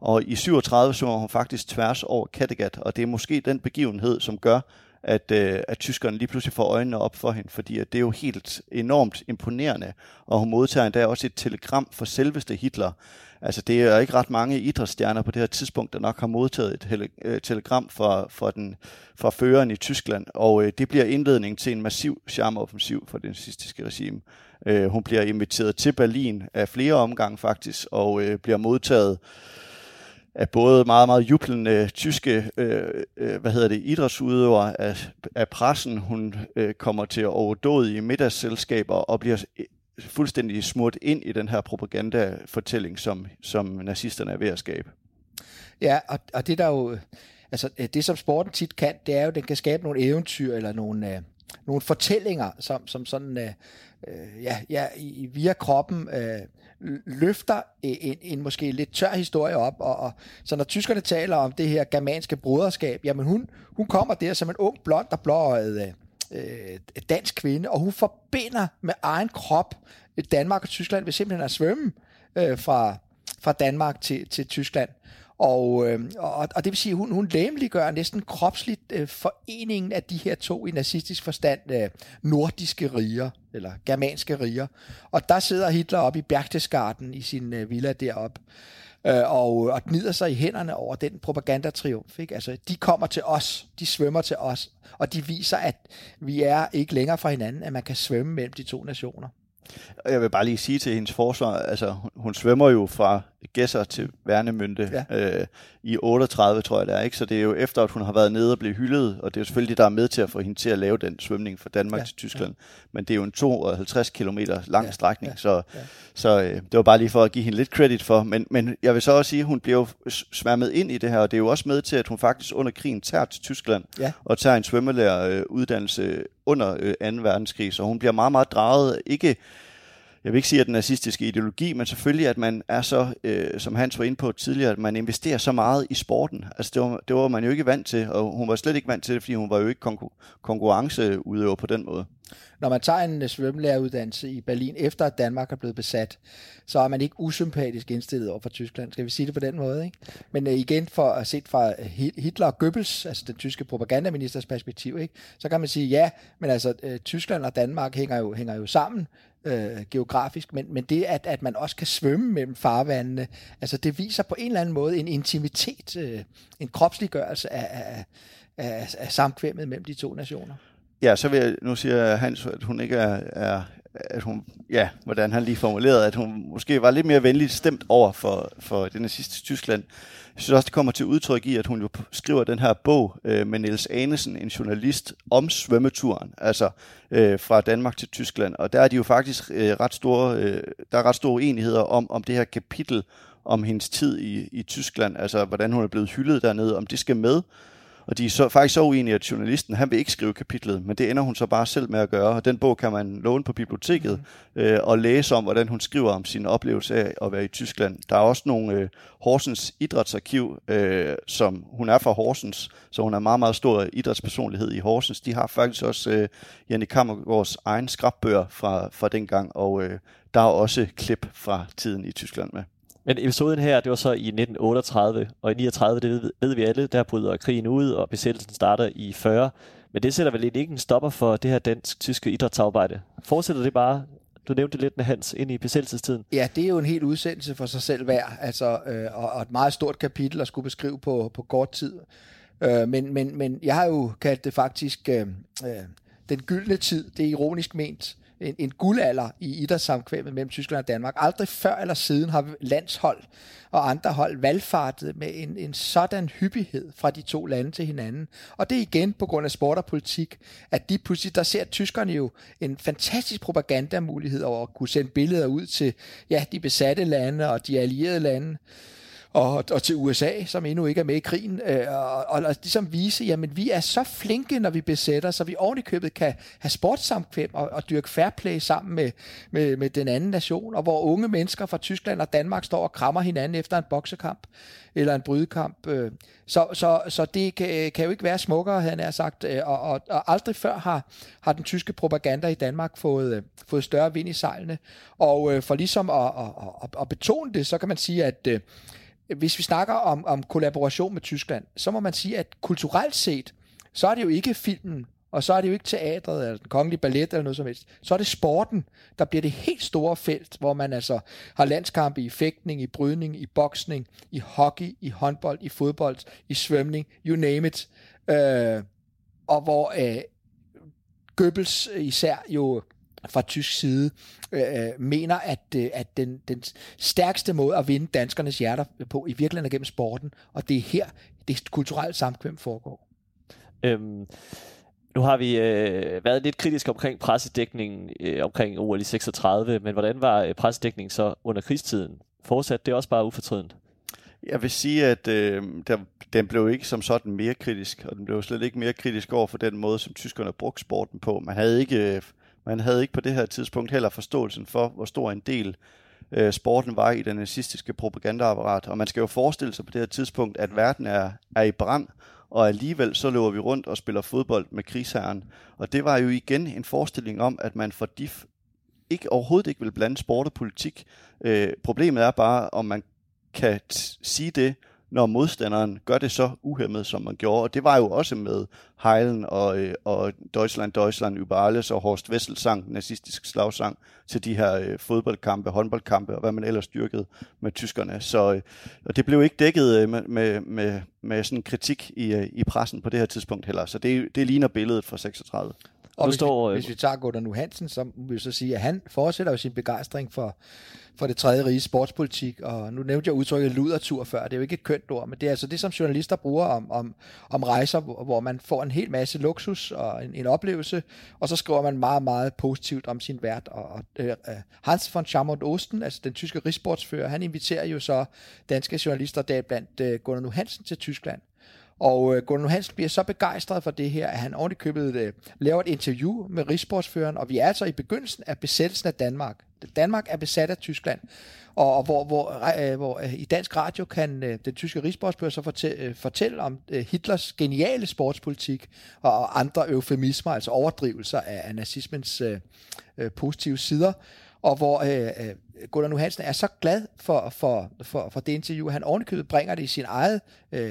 Og i 37 svømmer hun faktisk tværs over Kattegat, og det er måske den begivenhed, som gør, at, øh, at tyskerne lige pludselig får øjnene op for hende, fordi at det er jo helt enormt imponerende, og hun modtager endda også et telegram fra selveste Hitler. Altså det er ikke ret mange idrætsstjerner på det her tidspunkt, der nok har modtaget et øh, telegram fra, fra, den, fra føreren i Tyskland, og øh, det bliver indledning til en massiv charmeoffensiv for det nazistiske regime. Øh, hun bliver inviteret til Berlin af flere omgange faktisk, og øh, bliver modtaget af både meget, meget jublende tyske øh, øh, hvad hedder det, idrætsudøvere af, af pressen. Hun øh, kommer til at overdåde i middagsselskaber og bliver fuldstændig smurt ind i den her propagandafortælling, som, som nazisterne er ved at skabe. Ja, og, og det der jo, altså øh, det som sporten tit kan, det er jo, at den kan skabe nogle eventyr eller nogle, øh, nogle fortællinger, som, som sådan, øh, øh ja, ja, via kroppen øh, løfter e, en, en måske lidt tør historie op. Og, og, så når tyskerne taler om det her germanske broderskab, jamen hun, hun kommer der som en ung, blond og blåøjet øh, Øh, dansk kvinde, og hun forbinder med egen krop øh, Danmark og Tyskland ved simpelthen at svømme øh, fra, fra Danmark til, til Tyskland. Og, øh, og, og det vil sige, at hun, hun læmeliggør næsten kropsligt øh, foreningen af de her to i nazistisk forstand øh, nordiske riger, eller germanske riger. Og der sidder Hitler op i Berchtesgaden i sin øh, villa deroppe, øh, og, og gnider sig i hænderne over den propagandatriumf. Ikke? Altså, de kommer til os, de svømmer til os, og de viser, at vi er ikke længere fra hinanden, at man kan svømme mellem de to nationer. Jeg vil bare lige sige til hendes forsvar, altså hun, hun svømmer jo fra Gæsser til Værnemynte ja. øh, i 38, tror jeg det er, ikke? Så det er jo efter, at hun har været nede og blevet hyldet, og det er jo selvfølgelig det, der er med til at få hende til at lave den svømning fra Danmark ja. til Tyskland. Ja. Men det er jo en 250 km lang ja. strækning, ja. så, ja. så øh, det var bare lige for at give hende lidt credit for. Men, men jeg vil så også sige, at hun bliver jo sværmet ind i det her, og det er jo også med til, at hun faktisk under krigen tager til Tyskland ja. og tager en svømmelæreruddannelse under øh, 2. verdenskrig, så hun bliver meget, meget draget, ikke jeg vil ikke sige, at den nazistiske ideologi, men selvfølgelig, at man er så, øh, som Hans var inde på tidligere, at man investerer så meget i sporten. Altså, det var, det var man jo ikke vant til, og hun var slet ikke vant til det, fordi hun var jo ikke konkur- konkurrenceudøver på den måde. Når man tager en øh, svømmelæreruddannelse i Berlin, efter at Danmark er blevet besat, så er man ikke usympatisk indstillet over for Tyskland. Skal vi sige det på den måde? Ikke? Men øh, igen, for at set fra øh, Hitler og Goebbels, altså den tyske propagandaministers perspektiv, ikke? så kan man sige, ja, men altså Tyskland og Danmark hænger jo, hænger jo sammen øh, geografisk, men, men det, at, at man også kan svømme mellem farvandene, altså det viser på en eller anden måde en intimitet, øh, en kropsliggørelse af, af, af, af samkvemmet mellem de to nationer. Ja, så vil jeg, nu siger Hans, at hun ikke er, er at hun, ja, hvordan han lige formulerede, at hun måske var lidt mere venligt stemt over for, for det nazistiske Tyskland. Jeg synes også, det kommer til udtryk i, at hun jo skriver den her bog øh, med Niels Anesen, en journalist, om svømmeturen, altså øh, fra Danmark til Tyskland. Og der er de jo faktisk øh, ret store, øh, der er ret store enigheder om, om det her kapitel om hendes tid i, i Tyskland, altså hvordan hun er blevet hyldet dernede, om det skal med, og de er så, faktisk så uenige, at journalisten, han vil ikke skrive kapitlet, men det ender hun så bare selv med at gøre. Og den bog kan man låne på biblioteket mm. øh, og læse om, hvordan hun skriver om sin oplevelse af at være i Tyskland. Der er også nogle øh, Horsens idrætsarkiv, øh, som hun er fra Horsens, så hun er meget, meget stor idrætspersonlighed i Horsens. De har faktisk også øh, Janne Kammergaards egen skrabbøger fra, fra dengang, og øh, der er også klip fra tiden i Tyskland med. Men episoden her, det var så i 1938, og i 39, det ved, ved vi alle, der bryder krigen ud, og besættelsen starter i 40. Men det sætter vel ikke en stopper for det her dansk-tyske idrætsarbejde. Fortsætter det bare du nævnte lidt med Hans ind i besættelsestiden. Ja, det er jo en helt udsendelse for sig selv værd, altså, øh, og, og et meget stort kapitel at skulle beskrive på, på kort tid. Øh, men, men, men jeg har jo kaldt det faktisk øh, øh, den gyldne tid, det er ironisk ment, en, en guldalder i idrætssamkvæmmet mellem Tyskland og Danmark. Aldrig før eller siden har landshold og andre hold valgfartet med en, en sådan hyppighed fra de to lande til hinanden. Og det er igen på grund af sport og politik, at de pludselig, der ser tyskerne jo en fantastisk propagandamulighed over at kunne sende billeder ud til ja, de besatte lande og de allierede lande og, og til USA, som endnu ikke er med i krigen, øh, og, og, og ligesom vise, jamen vi er så flinke, når vi besætter, så vi oven købet kan have sportssamkvem og, og dyrke fair play sammen med, med, med den anden nation, og hvor unge mennesker fra Tyskland og Danmark står og krammer hinanden efter en boksekamp eller en brydekamp. Øh. Så, så, så det kan, kan jo ikke være smukkere, han sagt, øh, og, og, og aldrig før har, har den tyske propaganda i Danmark fået, øh, fået større vind i sejlene. Og øh, for ligesom at, at, at, at betone det, så kan man sige, at øh, hvis vi snakker om, om kollaboration med Tyskland, så må man sige, at kulturelt set, så er det jo ikke filmen, og så er det jo ikke teatret eller den kongelige ballet eller noget som helst. Så er det sporten, der bliver det helt store felt, hvor man altså har landskampe i fægtning, i brydning, i boksning, i hockey, i håndbold, i fodbold, i svømning, you name it. Øh, og hvor øh, Goebbels især jo fra tysk side øh, mener, at, øh, at den, den stærkeste måde at vinde danskernes hjerter på i virkeligheden er gennem sporten, og det er her, det kulturelle samkvem foregår. Øhm, nu har vi øh, været lidt kritisk omkring pressedækningen øh, omkring OL i 36, men hvordan var øh, pressedækningen så under krigstiden? Fortsat det også bare ufortrydent? Jeg vil sige, at øh, der, den blev ikke som sådan mere kritisk, og den blev slet ikke mere kritisk over for den måde, som tyskerne brugte sporten på. Man havde ikke, man havde ikke på det her tidspunkt heller forståelsen for, hvor stor en del øh, sporten var i den nazistiske propagandaapparat. Og man skal jo forestille sig på det her tidspunkt, at verden er, er i brand, og alligevel så løber vi rundt og spiller fodbold med krigsherren. Og det var jo igen en forestilling om, at man for DIF ikke overhovedet ikke vil blande sport og politik. Øh, problemet er bare, om man kan sige det, når modstanderen gør det så uhemmet, som man gjorde. Og det var jo også med Heilen og, øh, og Deutschland, Deutschland über alles og Horst Wessel sang, nazistisk slagsang, til de her øh, fodboldkampe, håndboldkampe og hvad man ellers dyrkede med tyskerne. Så øh, og det blev ikke dækket øh, med, med, med, med sådan kritik i, øh, i pressen på det her tidspunkt heller. Så det, det ligner billedet fra 36. Og hvis, står, vi, hvis vi tager Gordon Nu Hansen, så vil vi så sige, at han fortsætter jo sin begejstring for, for det tredje rige sportspolitik, og nu nævnte jeg udtrykket ludertur før, det er jo ikke et kønt ord, men det er altså det, som journalister bruger om, om, om rejser, hvor, man får en hel masse luksus og en, en oplevelse, og så skriver man meget, meget positivt om sin vært. Og, og øh, øh, Hans von Schamont Osten, altså den tyske rigssportsfører, han inviterer jo så danske journalister, deriblandt uh, Gunnar Nu Hansen til Tyskland, og øh, Gunnar Hansen bliver så begejstret for det her, at han ordentligt købet øh, laver et interview med Rigssportsføreren, og vi er altså i begyndelsen af besættelsen af Danmark. Danmark er besat af Tyskland, og, og hvor, hvor, øh, hvor øh, i dansk radio kan øh, den tyske rigssportsfører så fortælle, øh, fortælle om øh, Hitlers geniale sportspolitik og, og andre eufemismer, altså overdrivelser af, af nazismens øh, øh, positive sider og hvor øh, øh, Gunnar Nu Hansen er så glad for, for, for, for det interview, han ovenikøbet bringer det i sin eget øh,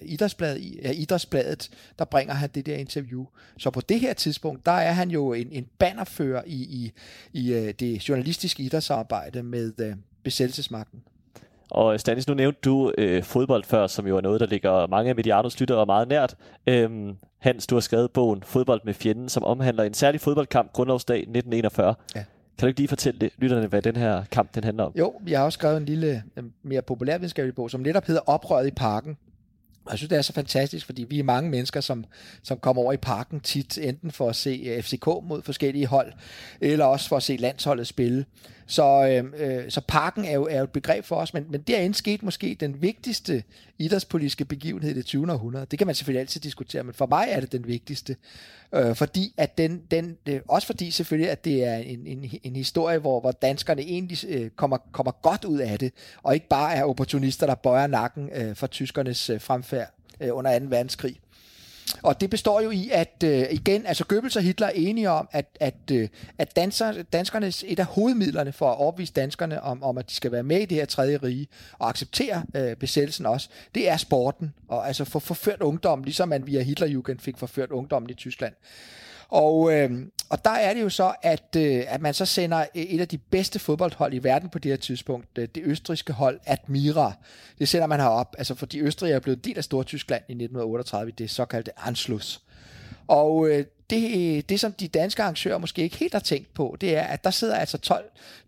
idrætsblad, ja, idrætsbladet, der bringer han det der interview. Så på det her tidspunkt, der er han jo en, en bannerfører i, i, i øh, det journalistiske idrætsarbejde med øh, besættelsesmagten. Og Stanis, nu nævnte du øh, fodbold før, som jo er noget, der ligger mange af Medianos lyttere meget nært. Øhm, Hans, du har skrevet bogen Fodbold med fjenden, som omhandler en særlig fodboldkamp, grundlovsdag 1941. Ja. Kan du ikke lige fortælle lytterne, hvad den her kamp den handler om? Jo, jeg har også skrevet en lille, øh, mere populærvidenskabelig bog, som netop hedder Oprøret i parken. Og jeg synes, det er så fantastisk, fordi vi er mange mennesker, som, som kommer over i parken tit, enten for at se øh, FCK mod forskellige hold, eller også for at se landsholdet spille. Så, øh, øh, så parken er jo, er jo et begreb for os, men, men derinde skete måske den vigtigste idrætspolitiske begivenhed i det 20. århundrede. Det kan man selvfølgelig altid diskutere, men for mig er det den vigtigste. Øh, fordi at den, den, øh, også fordi selvfølgelig, at det er en, en, en historie, hvor, hvor danskerne egentlig øh, kommer, kommer godt ud af det, og ikke bare er opportunister, der bøjer nakken øh, for tyskernes øh, fremfærd øh, under 2. verdenskrig. Og det består jo i, at øh, igen, altså Goebbels og Hitler er enige om, at, at, øh, at danser, danskernes, et af hovedmidlerne for at overbevise danskerne om, om, at de skal være med i det her tredje rige og acceptere øh, besættelsen også, det er sporten. Og altså få forført ungdom, ligesom man via Hitlerjugend fik forført ungdommen i Tyskland. Og, øh, og der er det jo så, at, øh, at man så sender et af de bedste fodboldhold i verden på det her tidspunkt, øh, det østriske hold Admira. Det sender man herop, altså fordi Østrig er blevet del af Stortyskland i 1938, det såkaldte Anschluss. Og øh, det, øh, det, som de danske arrangører måske ikke helt har tænkt på, det er, at der sidder altså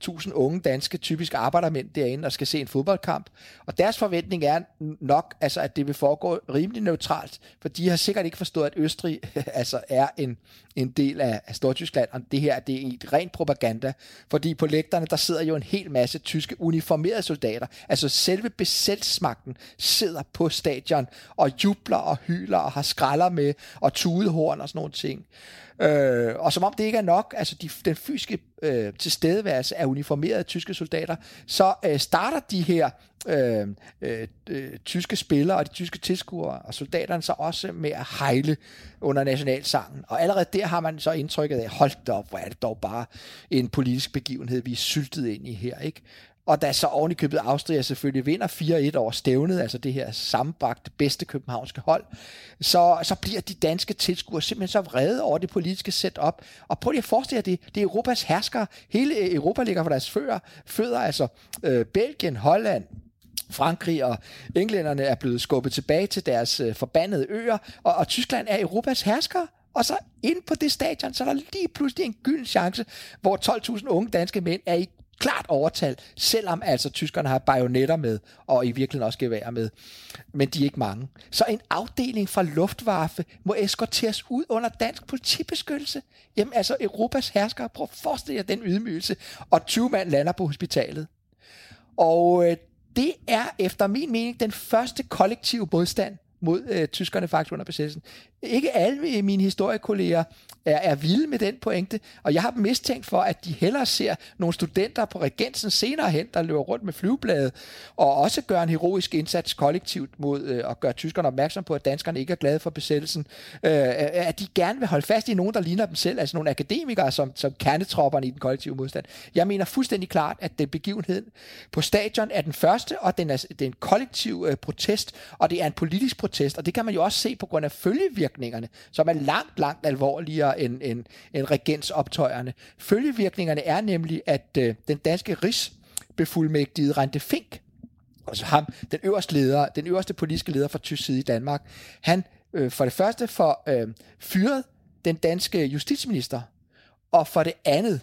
12.000 unge danske, typisk arbejdermænd derinde og skal se en fodboldkamp. Og deres forventning er nok, altså, at det vil foregå rimelig neutralt, for de har sikkert ikke forstået, at Østrig altså, er en, en del af, af Stortyskland, og det her det er et rent propaganda, fordi på lægterne, der sidder jo en hel masse tyske uniformerede soldater, altså selve besættelsesmagten sidder på stadion og jubler og hyler og har skralder med og tudehorn og sådan nogle ting. Øh, og som om det ikke er nok, altså de, den fysiske øh, tilstedeværelse af uniformerede tyske soldater, så øh, starter de her øh, øh, øh, tyske spillere og de tyske tilskuere og soldaterne så også med at hejle under nationalsangen. Og allerede der har man så indtrykket af, hold da op, hvor er det dog bare en politisk begivenhed, vi er syltet ind i her, ikke? Og da så ovenikøbet købet Austria selvfølgelig vinder 4-1 over stævnet, altså det her sammenbragte bedste københavnske hold, så, så bliver de danske tilskuere simpelthen så vrede over det politiske setup. Og prøv lige at forestille jer det, det er Europas herskere. Hele Europa ligger for deres fødder, fødder altså øh, Belgien, Holland, Frankrig og englænderne er blevet skubbet tilbage til deres øh, forbandede øer, og, og Tyskland er Europas herskere. Og så ind på det stadion, så er der lige pludselig en gylden chance, hvor 12.000 unge danske mænd er i klart overtal, selvom altså tyskerne har bajonetter med, og i virkeligheden også geværer med. Men de er ikke mange. Så en afdeling fra Luftwaffe må eskorteres ud under dansk politibeskyttelse. Jamen altså Europas herskere, prøv at forestille jer den ydmygelse, og 20 mand lander på hospitalet. Og øh, det er efter min mening den første kollektive modstand mod øh, tyskerne faktisk under besættelsen. Ikke alle øh, mine historiekolleger er, er vilde med den pointe, og jeg har dem mistænkt for, at de hellere ser nogle studenter på regensen senere hen, der løber rundt med flyvebladet, og også gør en heroisk indsats kollektivt mod øh, at gøre tyskerne opmærksom på, at danskerne ikke er glade for besættelsen. Øh, øh, at de gerne vil holde fast i nogen, der ligner dem selv, altså nogle akademikere som, som kernetropperne i den kollektive modstand. Jeg mener fuldstændig klart, at den begivenhed på stadion er den første, og den er, den er en kollektiv øh, protest, og det er en politisk protest, og det kan man jo også se på grund af følgevirkningerne, som er langt, langt alvorligere end, end, end regensoptøjerne. Følgevirkningerne er nemlig, at øh, den danske rigsbefuldmægtige Rente Fink, altså ham, den øverste leder, den øverste politiske leder fra tysk side i Danmark, han øh, for det første får øh, fyret den danske justitsminister, og for det andet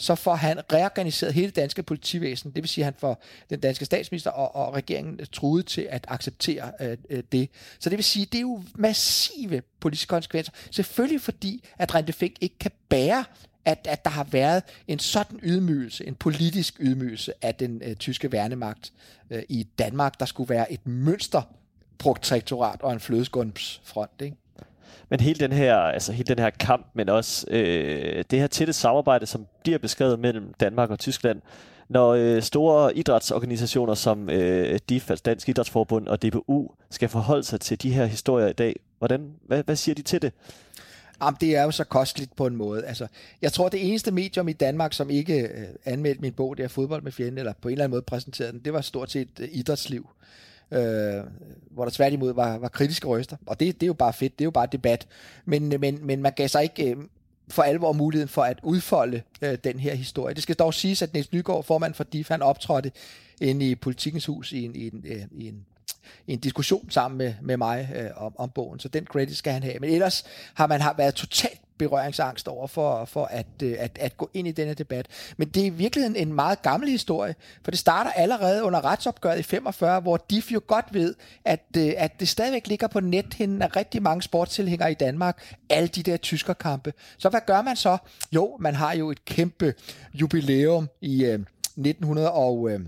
så får han reorganiseret hele det danske politivæsen. Det vil sige, at han får den danske statsminister og, og regeringen truet til at acceptere øh, øh det. Så det vil sige, at det er jo massive politiske konsekvenser. Selvfølgelig fordi, at Rente Fink ikke kan bære at, at der har været en sådan ydmygelse, en politisk ydmygelse af den øh, tyske værnemagt øh, i Danmark, der skulle være et mønster protektorat og en flødeskundsfront. Ikke? Men hele den her, altså hele den her kamp, men også øh, det her tætte samarbejde, som bliver beskrevet mellem Danmark og Tyskland, når øh, store idrætsorganisationer som øh, DIF, altså Dansk Idrætsforbund og DBU, skal forholde sig til de her historier i dag, hvordan, hvad, hvad siger de til det? Jamen, det er jo så kosteligt på en måde. Altså, jeg tror, det eneste medium i Danmark, som ikke øh, anmeldte min bog, det er fodbold med fjende, eller på en eller anden måde præsenterede den, det var stort set øh, idrætsliv øh, Øh, hvor der tværtimod var, var kritiske røster. Og det, det er jo bare fedt, det er jo bare debat. Men, men, men man gav sig ikke øh, for alvor muligheden for at udfolde øh, den her historie. Det skal dog siges, at Niels Nygaard, formand for DIF, han optrådte inde i Politikens Hus i en, i en, øh, i en en diskussion sammen med, med mig øh, om, om bogen, så den credit skal han have. Men ellers har man har været totalt berøringsangst over for, for at, øh, at, at gå ind i denne debat. Men det er i virkeligheden en meget gammel historie, for det starter allerede under retsopgøret i 45, hvor DIF jo godt ved, at, øh, at det stadigvæk ligger på nethinden af rigtig mange sportstilhængere i Danmark, alle de der tyskerkampe. Så hvad gør man så? Jo, man har jo et kæmpe jubilæum i øh, 1900 og... Øh,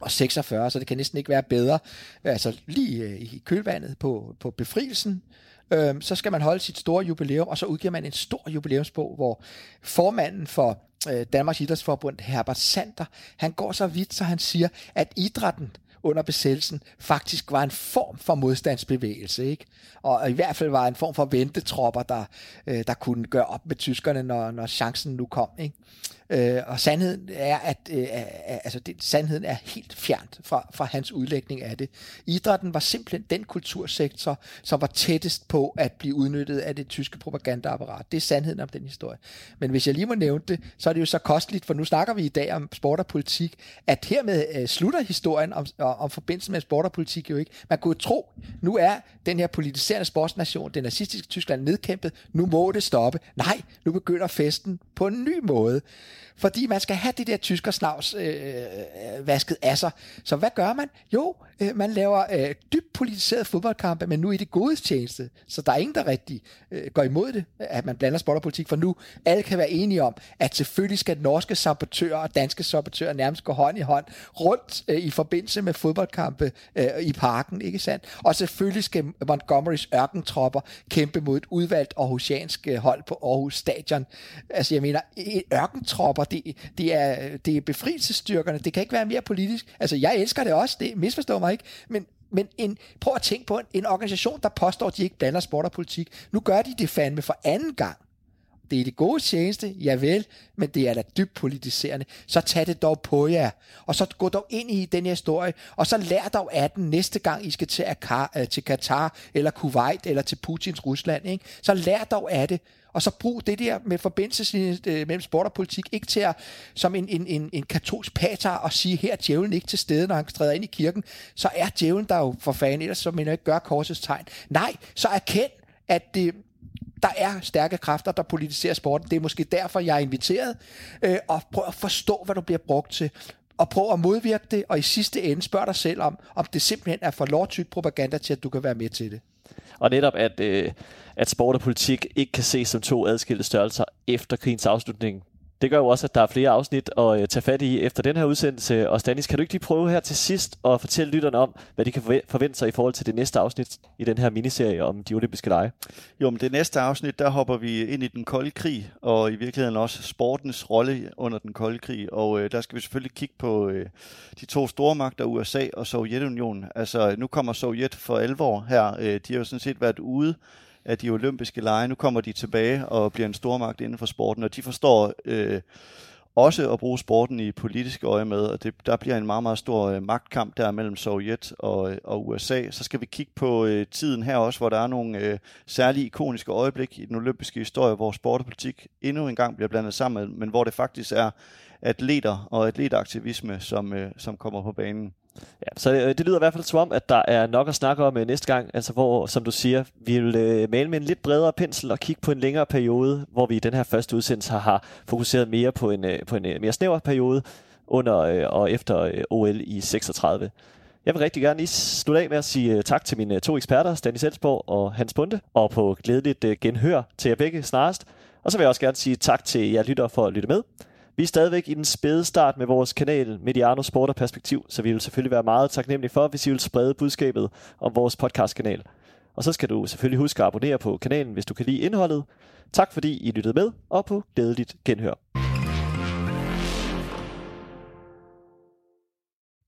og 46, så det kan næsten ikke være bedre. Altså lige øh, i kølvandet på, på befrielsen, øh, så skal man holde sit store jubilæum, og så udgiver man en stor jubilæumsbog, hvor formanden for øh, Danmarks Idrætsforbund, Herbert Sander, han går så vidt, så han siger, at idrætten under besættelsen faktisk var en form for modstandsbevægelse, ikke? Og i hvert fald var en form for ventetropper, der, øh, der kunne gøre op med tyskerne, når, når chancen nu kom, ikke? Øh, og sandheden er, at øh, altså det, sandheden er helt fjernt fra, fra hans udlægning af det. Idrætten var simpelthen den kultursektor, som var tættest på at blive udnyttet af det tyske propagandaapparat. Det er sandheden om den historie. Men hvis jeg lige må nævne det, så er det jo så kosteligt, for nu snakker vi i dag om sport og politik, at hermed øh, slutter historien om, om forbindelsen med sport og politik jo ikke. Man kunne tro, nu er den her politiserende sportsnation, den nazistiske Tyskland, nedkæmpet. Nu må det stoppe. Nej, nu begynder festen på en ny måde. Fordi man skal have det der tyskersnavs øh, øh, vasket af sig. Så hvad gør man? Jo, øh, man laver øh, dybt politiseret fodboldkampe, men nu i det gode tjeneste. Så der er ingen, der rigtig øh, går imod det, at man blander sport og politik, for nu alle kan være enige om, at selvfølgelig skal norske sabotører og danske sabotører nærmest gå hånd i hånd rundt øh, i forbindelse med fodboldkampe øh, i parken, ikke sandt? Og selvfølgelig skal Montgomerys ørkentropper kæmpe mod et udvalgt aarhusiansk øh, hold på Aarhus Stadion. Altså jeg mener, ørkentropper, det, det, er, det er befrielsesstyrkerne, det kan ikke være mere politisk. Altså jeg elsker det også, det misforstår mig ikke, men men en, prøv at tænke på en, en organisation, der påstår, at de ikke blander sport og politik. Nu gør de det fandme for anden gang. Det er det gode tjeneste, ja vel, men det er da dybt politiserende. Så tag det dog på jer, og så gå dog ind i den her historie, og så lær dog af den næste gang, I skal til, Akar, øh, til Katar, eller Kuwait, eller til Putins Rusland. Ikke? Så lær dog af det, og så brug det der med forbindelse øh, mellem sport og politik, ikke til at, som en, en, en, en katolsk pater og sige, her er djævlen ikke til stede, når han træder ind i kirken, så er djævlen der jo for fanden, ellers så man ikke gør korsets tegn. Nej, så erkend, at det, der er stærke kræfter, der politiserer sporten. Det er måske derfor, jeg er inviteret. Øh, og prøv at forstå, hvad du bliver brugt til. Og prøv at modvirke det, og i sidste ende spørg dig selv om, om det simpelthen er for lovtygt propaganda til, at du kan være med til det. Og netop, at, øh, at sport og politik ikke kan ses som to adskilte størrelser efter krigens afslutning. Det gør jo også, at der er flere afsnit at øh, tage fat i efter den her udsendelse. Og Stanis, kan du ikke lige prøve her til sidst at fortælle lytterne om, hvad de kan forvente sig i forhold til det næste afsnit i den her miniserie om de olympiske lege? Jo, men det næste afsnit, der hopper vi ind i den kolde krig, og i virkeligheden også sportens rolle under den kolde krig. Og øh, der skal vi selvfølgelig kigge på øh, de to store magter, USA og Sovjetunionen. Altså, nu kommer Sovjet for alvor her. Øh, de har jo sådan set været ude af de olympiske lege. Nu kommer de tilbage og bliver en stormagt inden for sporten, og de forstår øh, også at bruge sporten i politiske øje med, og det, der bliver en meget, meget stor øh, magtkamp der mellem Sovjet og, og USA. Så skal vi kigge på øh, tiden her også, hvor der er nogle øh, særlige ikoniske øjeblik i den olympiske historie, hvor sport og politik endnu en gang bliver blandet sammen, men hvor det faktisk er atleter og atletaktivisme, som, øh, som kommer på banen. Ja, så det, det lyder i hvert fald som om, at der er nok at snakke om øh, næste gang, altså hvor, som du siger, vi vil øh, male med en lidt bredere pensel og kigge på en længere periode, hvor vi i den her første udsendelse har, har fokuseret mere på en, øh, på en øh, mere snæver periode under øh, og efter øh, OL i 36. Jeg vil rigtig gerne lige slutte af med at sige øh, tak til mine øh, to eksperter, Stanis Elsborg og Hans Bunde, og på glædeligt genhør til jer begge snarest. Og så vil jeg også gerne sige tak til jer lytter for at lytte med. Vi er stadigvæk i den spæde start med vores kanal Mediano Sport og Perspektiv, så vi vil selvfølgelig være meget taknemmelige for, hvis I vil sprede budskabet om vores podcastkanal. Og så skal du selvfølgelig huske at abonnere på kanalen, hvis du kan lide indholdet. Tak fordi I lyttede med, og på glædeligt genhør.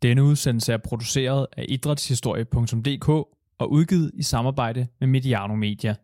Denne udsendelse er produceret af idrætshistorie.dk og udgivet i samarbejde med Mediano Media.